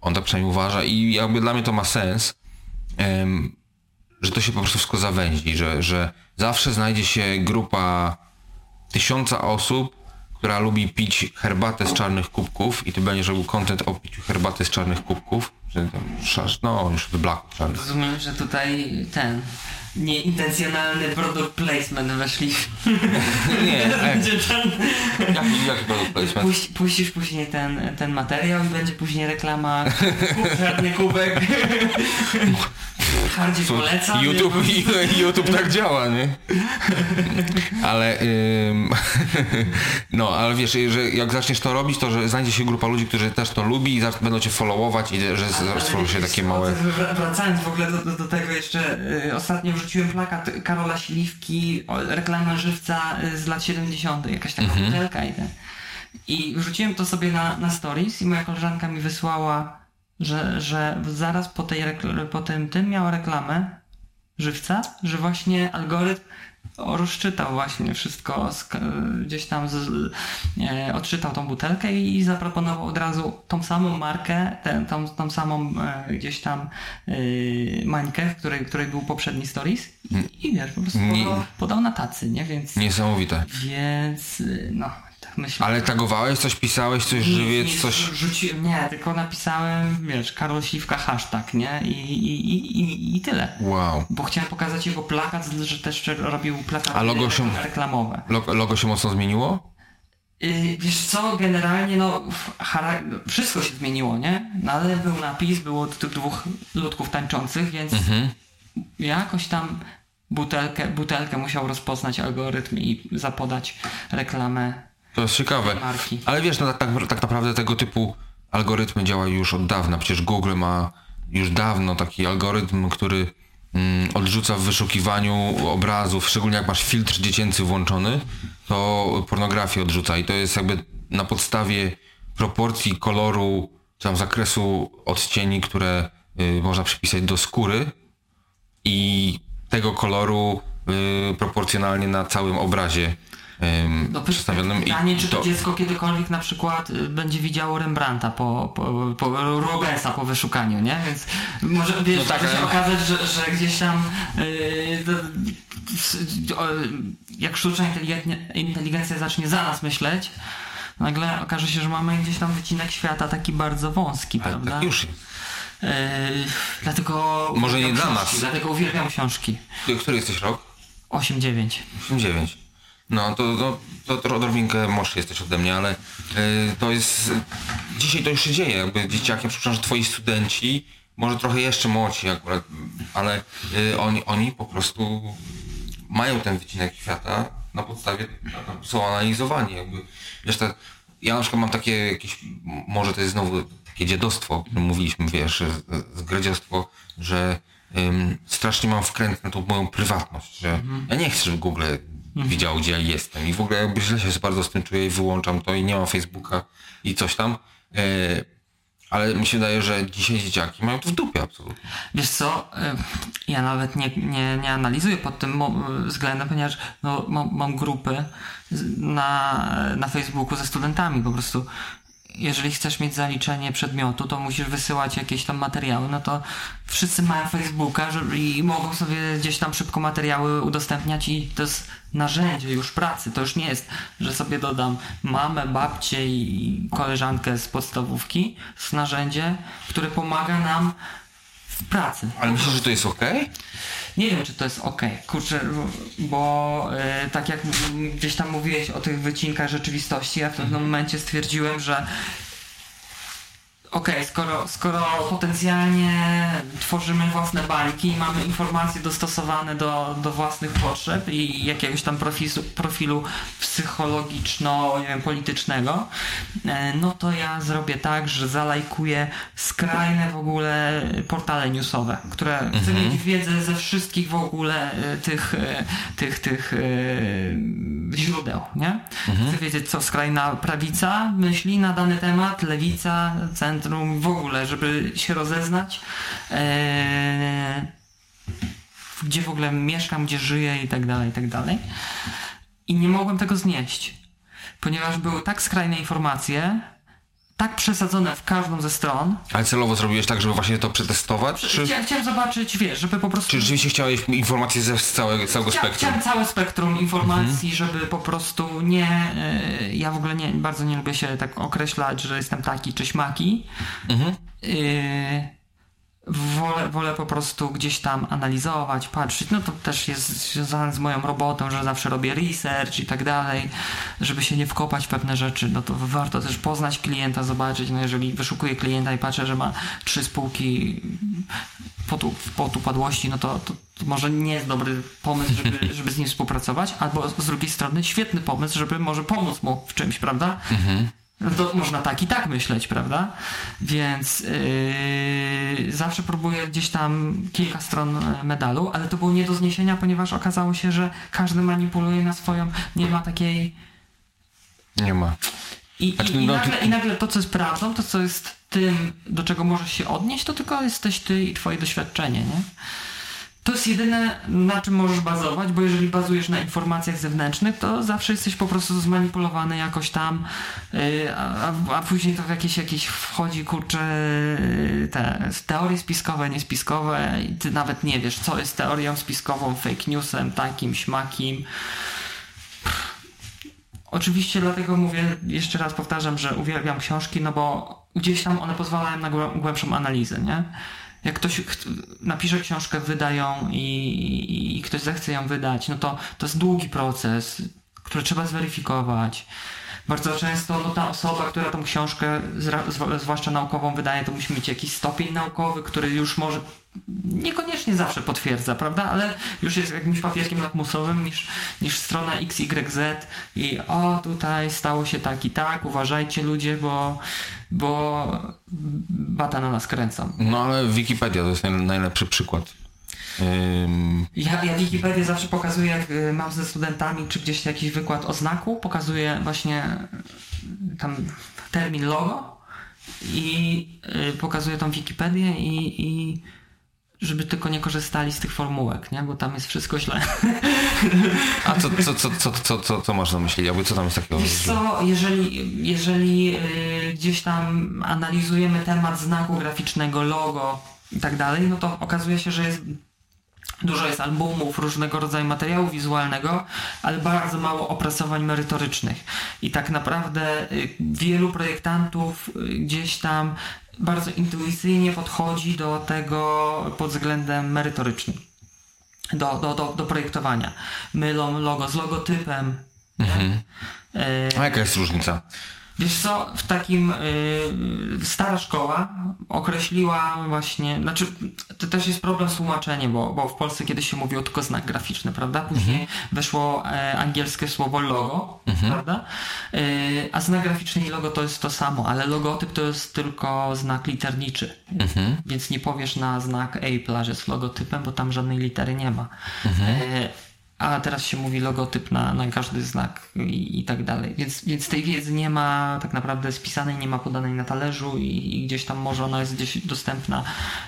on tak przynajmniej uważa i jakby dla mnie to ma sens, um, że to się po prostu wszystko zawęzi, że, że zawsze znajdzie się grupa tysiąca osób, która lubi pić herbatę z czarnych kubków i ty będziesz robił content o piciu herbaty z czarnych kubków, czy tam, no już blaków czarnych. Rozumiem, że tutaj ten nieintencjonalny product placement weszli. Nie, jak, Będzie ten, jaki, jaki product placement? puś, puścisz później ten, ten materiał i będzie później reklama kup żadny kubek. Bardziej polecam. YouTube, YouTube tak działa, nie? Ale ym, no, ale wiesz, że jak zaczniesz to robić, to że znajdzie się grupa ludzi, którzy też to lubi i będą cię followować i że stworzą się takie małe... Wr- Wracając w ogóle do, do, do tego jeszcze, y, ostatnio wrzuciłem plakat Karola Śliwki, reklama żywca y, z lat 70., jakaś taka Mhm. butelka i ten. I wrzuciłem to sobie na, na stories i moja koleżanka mi wysłała, że, że zaraz po, tej rekl- po tym, tym miała reklamę żywca, że właśnie algorytm rozczytał właśnie wszystko, gdzieś tam z, e, odczytał tą butelkę i zaproponował od razu tą samą markę, tę, tą, tą samą e, gdzieś tam e, mańkę, w której, której był poprzedni stories i, i wiesz, po prostu podał, podał na tacy, nie? Więc, Niesamowite. więc no, myślę. Ale tagowałeś, coś pisałeś, coś żywiec, coś... Rzuciłem, nie, tylko napisałem, wiesz, Karol Śliwka hashtag, nie? I, i, i, i, i tyle. Wow. Bo chciałem pokazać jego plakat, że też robił plakaty A logo się- reklamowe. Logo, logo się mocno zmieniło? Yy, wiesz co, generalnie no, wszystko się zmieniło, nie? No ale był napis, było tych dwóch ludków tańczących, więc Mhm. jakoś tam butelkę, butelkę musiał rozpoznać algorytm i zapodać reklamę To jest ciekawe. marki. Ale wiesz, no tak, tak, tak naprawdę tego typu algorytmy działają już od dawna. Przecież Google ma już dawno taki algorytm, który mm, odrzuca w wyszukiwaniu obrazów, szczególnie jak masz filtr dziecięcy włączony, to pornografię odrzuca i to jest jakby na podstawie proporcji koloru, czy tam zakresu odcieni, które y, można przypisać do skóry i tego koloru y, proporcjonalnie na całym obrazie No przedstawionym. pytanie, czy to, to- dziecko kiedykolwiek na przykład y, będzie widziało Rembrandta po, po, po Rubensa po wyszukaniu, nie? Więc może wiesz, No tak, się ale- okazać, że, że gdzieś tam yy, to, jak sztuczna inteligencja, zacznie za nas myśleć, nagle okaże się, że mamy gdzieś tam wycinek świata taki bardzo wąski, Ale prawda? tak już jest. Yy, dlatego Może nie uwielbiam dla książki, nas. Dlatego uwielbiam książki. Który jesteś rok? 8-9. 9. No to, to, to, to odrobinkę młodszy jesteś ode mnie, ale y, to jest... Dzisiaj to już się dzieje, jakby dzieciakiem, przypuszczam, że twoi studenci, może trochę jeszcze młodsi akurat, ale y, oni, oni po prostu mają ten wycinek świata na podstawie, są analizowani jakby. Wiesz, ja na przykład mam takie jakieś, może to jest znowu takie dziadostwo, o którym mówiliśmy, wiesz, zgredziostwo, że strasznie mam wkręt na tą moją prywatność, że ja nie chcę, żeby Google widział, gdzie ja jestem i w ogóle jakby źle się bardzo z tym czuję i wyłączam to i nie mam Facebooka i coś tam. E, ale mi się wydaje, że dzisiaj dzieciaki mają to w dupie absolutnie. Wiesz co, y, ja nawet nie, nie, nie analizuję pod tym względem, ponieważ no, mam, mam grupy na, na Facebooku ze studentami po prostu. Jeżeli chcesz mieć zaliczenie przedmiotu, to musisz wysyłać jakieś tam materiały, no to wszyscy mają Facebooka i mogą sobie gdzieś tam szybko materiały udostępniać i to jest narzędzie już pracy. To już nie jest, że sobie dodam mamę, babcię i koleżankę z podstawówki. To jest narzędzie, które pomaga nam w pracy. Ale myślisz, że to jest okej? Nie wiem, czy to jest ok. Kurczę, bo e, tak jak gdzieś tam mówiłeś o tych wycinkach rzeczywistości, ja w pewnym momencie stwierdziłem, że okej, skoro, skoro potencjalnie tworzymy własne bańki i mamy informacje dostosowane do, do własnych potrzeb i jakiegoś tam profilu, profilu psychologiczno, nie wiem, politycznego, e, no to ja zrobię tak, że zalajkuję skrajne w ogóle portale newsowe, które chcę mieć wiedzę ze wszystkich w ogóle e, tych, e, tych, tych e, źródeł, nie? Chcę wiedzieć, co skrajna prawica myśli na dany temat, lewica, centrum, w ogóle, żeby się rozeznać. E, gdzie w ogóle mieszkam, gdzie żyję i tak dalej, i tak dalej. I nie mogłem tego znieść, ponieważ były tak skrajne informacje, tak przesadzone w każdą ze stron. Ale celowo zrobiłeś tak, żeby właśnie to przetestować? Czy, Chciałem, chciałem zobaczyć, wiesz, żeby po prostu... czy rzeczywiście chciałeś informacje ze z całego, całego Chcia, spektrum? chciałem całe spektrum informacji, żeby po prostu nie. e, ja w ogóle nie, bardzo nie lubię się tak określać, że jestem taki czy śmaki. E, wolę, wolę po prostu gdzieś tam analizować, patrzeć. No to też jest związane z moją robotą, że zawsze robię research i tak dalej, żeby się nie wkopać w pewne rzeczy. No to warto też poznać klienta, zobaczyć. No jeżeli wyszukuję klienta i patrzę, że ma trzy spółki potu, potu padłości, no to, to, to może nie jest dobry pomysł, żeby, żeby z nim współpracować, albo z drugiej strony świetny pomysł, żeby może pomóc mu w czymś, prawda? No to można tak i tak myśleć, prawda? Więc yy, zawsze próbuję gdzieś tam kilka stron e, medalu, ale to było nie do zniesienia, ponieważ okazało się, że każdy manipuluje na swoją, nie ma takiej Nie ma. i, Znaczy, i, i, no, nagle, I nagle to, co jest prawdą, to, co jest tym, do czego możesz się odnieść, to tylko jesteś ty i twoje doświadczenie, nie? To jest jedyne, na czym możesz bazować, bo jeżeli bazujesz na informacjach zewnętrznych, to zawsze jesteś po prostu zmanipulowany jakoś tam, yy, a, a- później to w jakieś, jakieś wchodzi, kurczę, yy, te teorie spiskowe, niespiskowe i ty nawet nie wiesz, co jest teorią spiskową, fake newsem, takim, śmakim. Oczywiście dlatego mówię, jeszcze raz powtarzam, że uwielbiam książki, no bo gdzieś tam one pozwalają na głę- głębszą analizę, nie? Jak ktoś napisze książkę, wyda ją i, i, i ktoś zechce ją wydać, no to to jest długi proces, który trzeba zweryfikować. Bardzo często no, ta osoba, która tą książkę, zwłaszcza naukową, wydaje, to musi mieć jakiś stopień naukowy, który już może niekoniecznie zawsze potwierdza, prawda? Ale już jest jakimś papierkiem lakmusowym niż, niż strona XYZ i o, tutaj stało się tak i tak, uważajcie ludzie, bo, bo bata na nas kręcą. No ale Wikipedia to jest naj, najlepszy przykład. Ja, ja Wikipedię zawsze pokazuję, jak y, mam ze studentami, czy gdzieś jakiś wykład o znaku, pokazuję właśnie y, tam termin logo i y, pokazuję tą Wikipedię i, i żeby tylko nie korzystali z tych formułek, nie? Bo tam jest wszystko źle. a co, co, co, co, co, co, co masz na myśli? Jakby co tam jest takiego? Wiesz co, jeżeli, jeżeli gdzieś tam analizujemy temat znaku graficznego, logo i tak dalej, no to okazuje się, że jest dużo jest albumów, różnego rodzaju materiału wizualnego, ale bardzo mało opracowań merytorycznych. I tak naprawdę y, wielu projektantów y, gdzieś tam bardzo intuicyjnie podchodzi do tego pod względem merytorycznym. Do, do, do, do projektowania. Mylą logo z logotypem. Mhm. E, A jaka jest różnica? Wiesz co, w takim y, stara szkoła określiła właśnie, znaczy to też jest problem z tłumaczeniem, bo, bo w Polsce kiedyś się mówiło tylko znak graficzny, prawda? Później weszło e, angielskie słowo logo, prawda? Y, a znak graficzny i logo to jest to samo, ale logotyp to jest tylko znak literniczy. Więc nie powiesz na znak Apple, że jest logotypem, bo tam żadnej litery nie ma. E, a teraz się mówi logotyp na, na każdy znak i, i tak dalej. Więc, więc tej wiedzy nie ma tak naprawdę spisanej, nie ma podanej na talerzu i, i gdzieś tam może ona jest gdzieś dostępna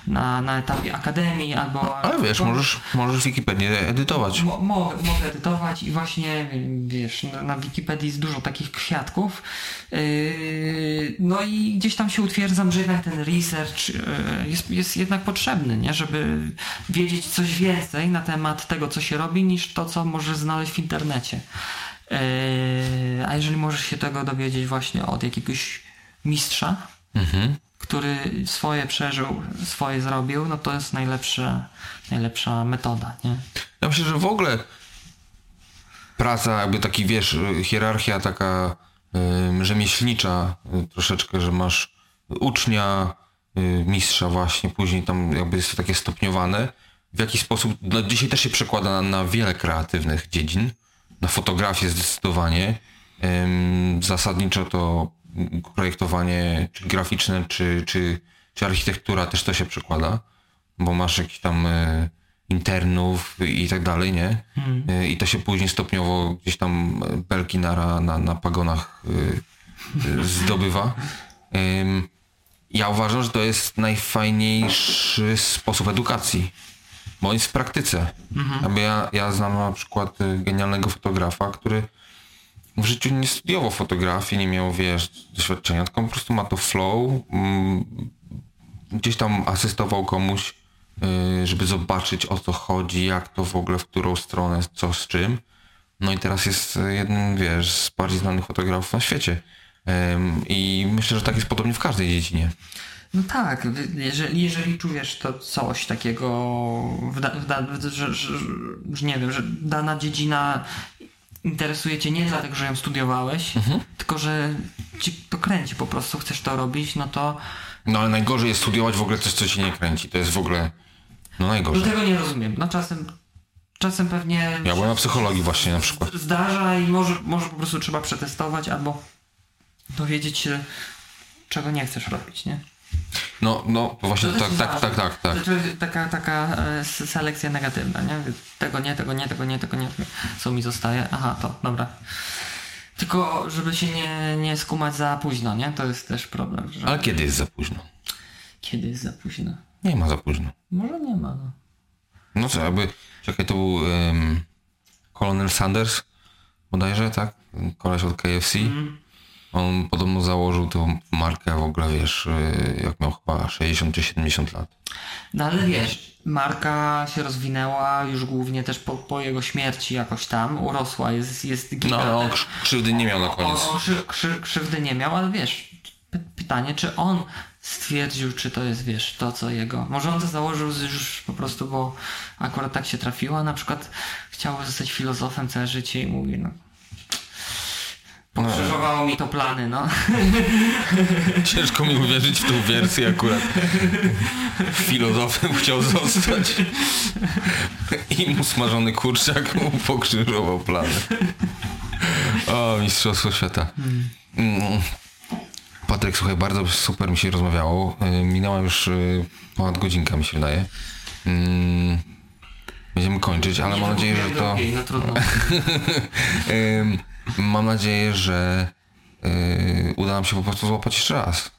na, na etapie akademii albo... Ale wiesz, możesz, możesz Wikipedię edytować. Mo, mogę, mogę edytować i właśnie, wiesz, na, na Wikipedii jest dużo takich kwiatków. Yy, no i gdzieś tam się utwierdzam, że jednak ten research yy, jest, jest jednak potrzebny, nie? Żeby wiedzieć coś więcej na temat tego, co się robi, niż to, co możesz znaleźć w internecie. Yy, a jeżeli możesz się tego dowiedzieć właśnie od jakiegoś mistrza, który swoje przeżył, swoje zrobił, no to jest najlepsza, najlepsza metoda, nie? Ja myślę, że w ogóle praca, jakby taki, wiesz, hierarchia taka ym, rzemieślnicza y, troszeczkę, że masz ucznia, y, mistrza właśnie, później tam jakby jest to takie stopniowane. W jaki sposób, no dzisiaj też się przekłada na, na wiele kreatywnych dziedzin, na fotografię zdecydowanie. Ym, zasadniczo to projektowanie czy graficzne, czy, czy, czy architektura też to się przekłada, bo masz jakiś tam y, internów i tak dalej, nie? Y, I to się później stopniowo gdzieś tam y, belki na, na, na pagonach y, zdobywa. Ym, ja uważam, że to jest najfajniejszy sposób edukacji, jest w praktyce. Jakby ja, ja znam na przykład y, genialnego fotografa, który w życiu nie studiował fotografii, nie miał, wiesz, doświadczenia, tylko po prostu ma to flow. mm, Gdzieś tam asystował komuś, yy, żeby zobaczyć o co chodzi, jak to w ogóle, w którą stronę, co z czym. No i teraz jest jednym, wiesz, z bardziej znanych fotografów na świecie. I myślę, że tak jest podobnie w każdej dziedzinie. No tak, jeżeli, jeżeli czujesz to coś takiego, w da, w da, że, że, że nie wiem, że dana dziedzina interesuje cię nie dlatego, że ją studiowałeś, tylko że ci to kręci po prostu, chcesz to robić, no to No ale najgorzej jest studiować w ogóle coś, co ci nie kręci. To jest w ogóle, no do najgorzej. tego nie rozumiem. No czasem, czasem pewnie Ja byłem na psychologii właśnie na przykład. zdarza i może, może po prostu trzeba przetestować albo dowiedzieć się, czego nie chcesz robić, nie? No, no, właśnie To tak, tak, tak, tak, tak. Znaczy, taka, taka e, selekcja negatywna, nie? Tego nie, tego nie, tego nie, tego nie, co mi zostaje. Aha, to, dobra. Tylko, żeby się nie, nie skumać za późno, nie? To jest też problem. Że... Ale kiedy jest za późno? Kiedy jest za późno? Nie ma za późno. Może nie ma, no. No co, jakby, czekaj, to był um, Colonel Sanders bodajże, tak? Koleś od KFC. On podobno założył tą markę w ogóle, wiesz, y, jak miał chyba 60 czy 70 lat. No ale wiesz, marka się rozwinęła już głównie też po, po jego śmierci jakoś tam, urosła, jest, jest No gigantem. ale on krz- krzywdy nie miał na koniec. On, on krzy, krzy, krzywdy nie miał, ale wiesz, py, pytanie, czy on stwierdził, czy to jest, wiesz, to co jego. Może on to założył już po prostu, bo akurat tak się trafiło, a na przykład chciał zostać filozofem całe życie i mówi, no. Pokrzyżowało mi to plany, no. Ciężko mi uwierzyć w tą wersję akurat. Filozofem chciał zostać. I mu smażony kurczak mu pokrzyżował plany. O, mistrzostwo świata. Patryk, słuchaj, bardzo super mi się rozmawiało. Minęła już y, ponad godzinka, mi się wydaje. Mm. Będziemy kończyć, ale mam nadzieję, że to... No trudno. Mam nadzieję, że y, uda nam się po prostu złapać jeszcze raz.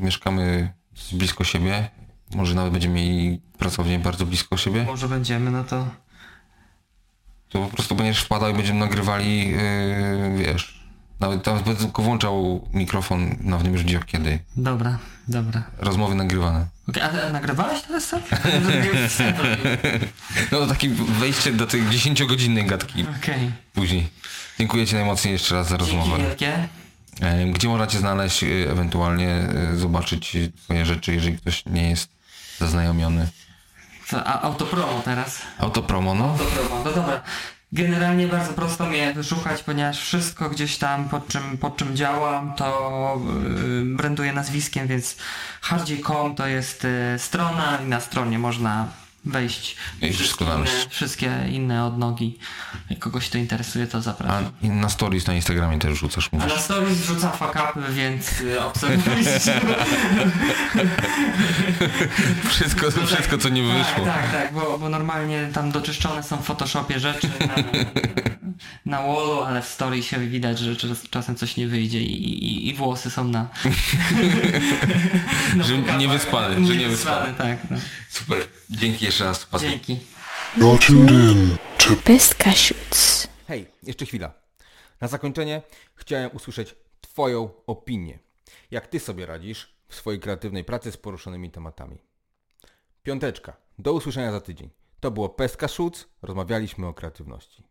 Mieszkamy blisko siebie. Może nawet będziemy mieli pracownię bardzo blisko siebie. Może będziemy, no to... To po prostu będziesz wpadał i będziemy nagrywali, yy, wiesz. Nawet, nawet będę tylko włączał mikrofon na w już kiedy. Dobra, dobra. Rozmowy nagrywane. Okay, a, a nagrywałeś teraz co? No to takie wejście do tej 10-godzinnej gadki Okej. później. Dziękuję Ci najmocniej jeszcze raz za rozmowę. wielkie. E, Gdzie można Cię znaleźć, e, ewentualnie e, zobaczyć Twoje rzeczy, jeżeli ktoś nie jest zaznajomiony. Co, a autopromo teraz? Autopromo, no. Autopromo, no dobra. Generalnie bardzo prosto mnie wyszukać, ponieważ wszystko gdzieś tam, pod czym, pod czym działam, to yy, branduję nazwiskiem, więc hardziej.com to jest y, strona i na stronie można wejść I wszystko inne, wszystkie inne odnogi. Jak kogoś to interesuje, to A zapraszam. i na stories na Instagramie też rzucasz, A mówisz. na stories wrzucam fakapy, więc y, obserwujcie. Wszystko, wszystko co nie wyszło. Tak, tak, tak, bo, bo normalnie tam doczyszczone są w Photoshopie rzeczy na, na wallu, ale w story się widać, że czas, czasem coś nie wyjdzie i, i, i włosy są na... na Że pokapach. niewyspane, że niewyspane. Tak, no. Super. Dzięki jeszcze raz. Patryk. Dzięki. Best Cashews. Hej, jeszcze chwila. Na zakończenie chciałem usłyszeć Twoją opinię. Jak Ty sobie radzisz w swojej kreatywnej pracy z poruszonymi tematami? Piąteczka. Do usłyszenia za tydzień. To było Pestka Schutz. Rozmawialiśmy o kreatywności.